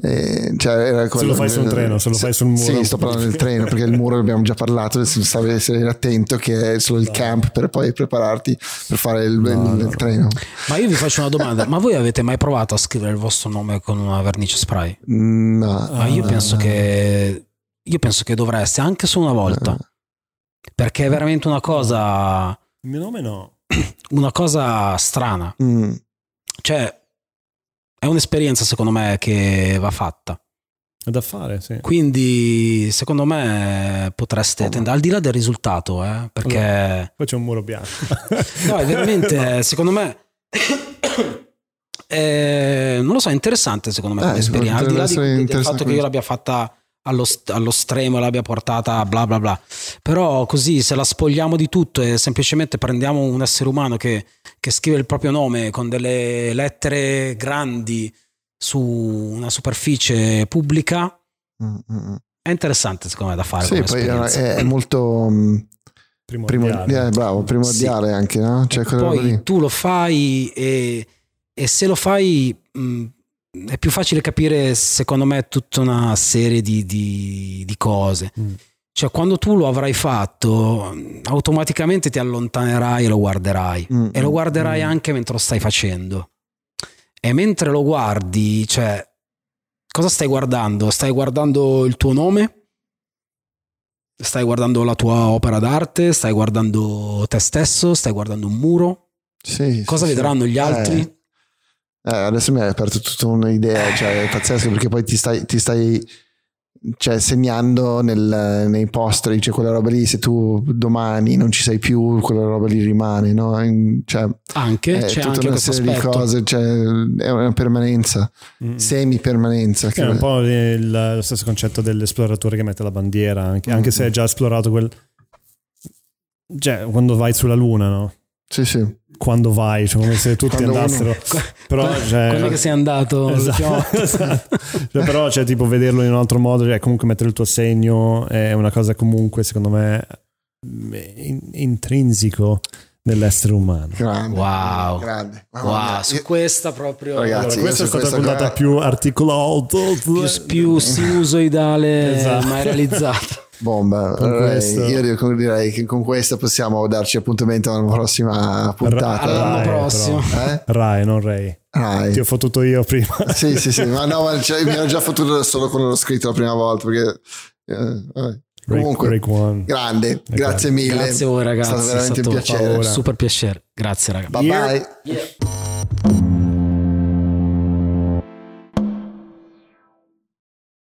E, cioè, era Se lo fai sul treno, se lo fai sul muro. Sì, sto parlando del treno perché il muro l'abbiamo già parlato. Stavi essere attento che è solo il camp per poi prepararti per fare il, il- il treno. Ma io vi faccio una domanda: ma voi avete mai provato a scrivere il vostro nome con una vernice spray? Mm, No, Ma io penso che io penso che dovreste anche solo una volta. Perché è veramente una cosa Il mio nome no. una cosa strana. Mm, Cioè è un'esperienza secondo me che va fatta. È da fare, sì. Quindi secondo me potreste tendere al di là del risultato, eh, perché Poi c'è un muro bianco. No, è veramente, secondo me, è- non lo so, è interessante secondo me Eh, come esperienza, al di là di- del fatto che io l'abbia fatta allo, st- allo stremo e l'abbia portata bla bla bla. Però così se la spogliamo di tutto e semplicemente prendiamo un essere umano che, che scrive il proprio nome con delle lettere grandi su una superficie pubblica, mm, mm. è interessante secondo me da fare Sì, come poi è, è molto mm, Primordiale. primordiale, bravo, primordiale anche, no? Cioè, poi lì. tu lo fai e, e se lo fai mh, è più facile capire secondo me tutta una serie di, di- di cose Mm. cioè quando tu lo avrai fatto automaticamente ti allontanerai e lo guarderai Mm, e lo mm, guarderai mm. anche mentre lo stai facendo e mentre lo guardi cioè cosa stai guardando? stai guardando il tuo nome? Stai guardando la tua opera d'arte, stai guardando te stesso, stai guardando un muro, Sì, Cosa sì, vedranno sì. gli altri? Eh, eh, adesso mi hai aperto tutta un'idea, cioè è pazzesco perché poi ti stai, ti stai cioè, segnando nel- nei posteri, cioè quella roba lì, se tu domani non ci sei più, quella roba lì rimane, no? In- cioè, Anche, è c'è tutta anche una questo serie di aspetto. cose, cioè, è una permanenza, Mm. semi-permanenza. Che è un po' il- lo stesso concetto dell'esploratore che mette la bandiera, anche, anche se hai già esplorato quel... Cioè, quando vai sulla Luna, no? Sì, sì. Quando vai, cioè come se tutti Quando andassero. Però, Quando- cioè, quando è che sei andato? Esatto, esatto. Cioè, però cioè, tipo vederlo in un altro modo, cioè, comunque mettere il tuo segno è una cosa comunque secondo me in- intrinseco nell'essere umano. Grande. Wow. Grande. Wow, su questa proprio Ragazzi, Allora, questa è stata la puntata qua- più articolata. più, più sinusoidale Esatto. mai realizzata. Bomba, Con Allora, io direi- direi che con questa possiamo darci appuntamento alla prossima puntata. All'anno Rai, prossimo. Eh? Rai, non Ray. Rai. Ti ho fottuto io prima. Sì, sì, sì, ma no, ma cioè, mi ero già fottuto solo quando l'ho scritto la prima volta perché eh, vabbè. comunque Break one. grande, grazie mille. Grazie a voi È ragazzi, stato veramente un stato piacere. super piacere. Grazie ragazzi. Bye bye. Yeah.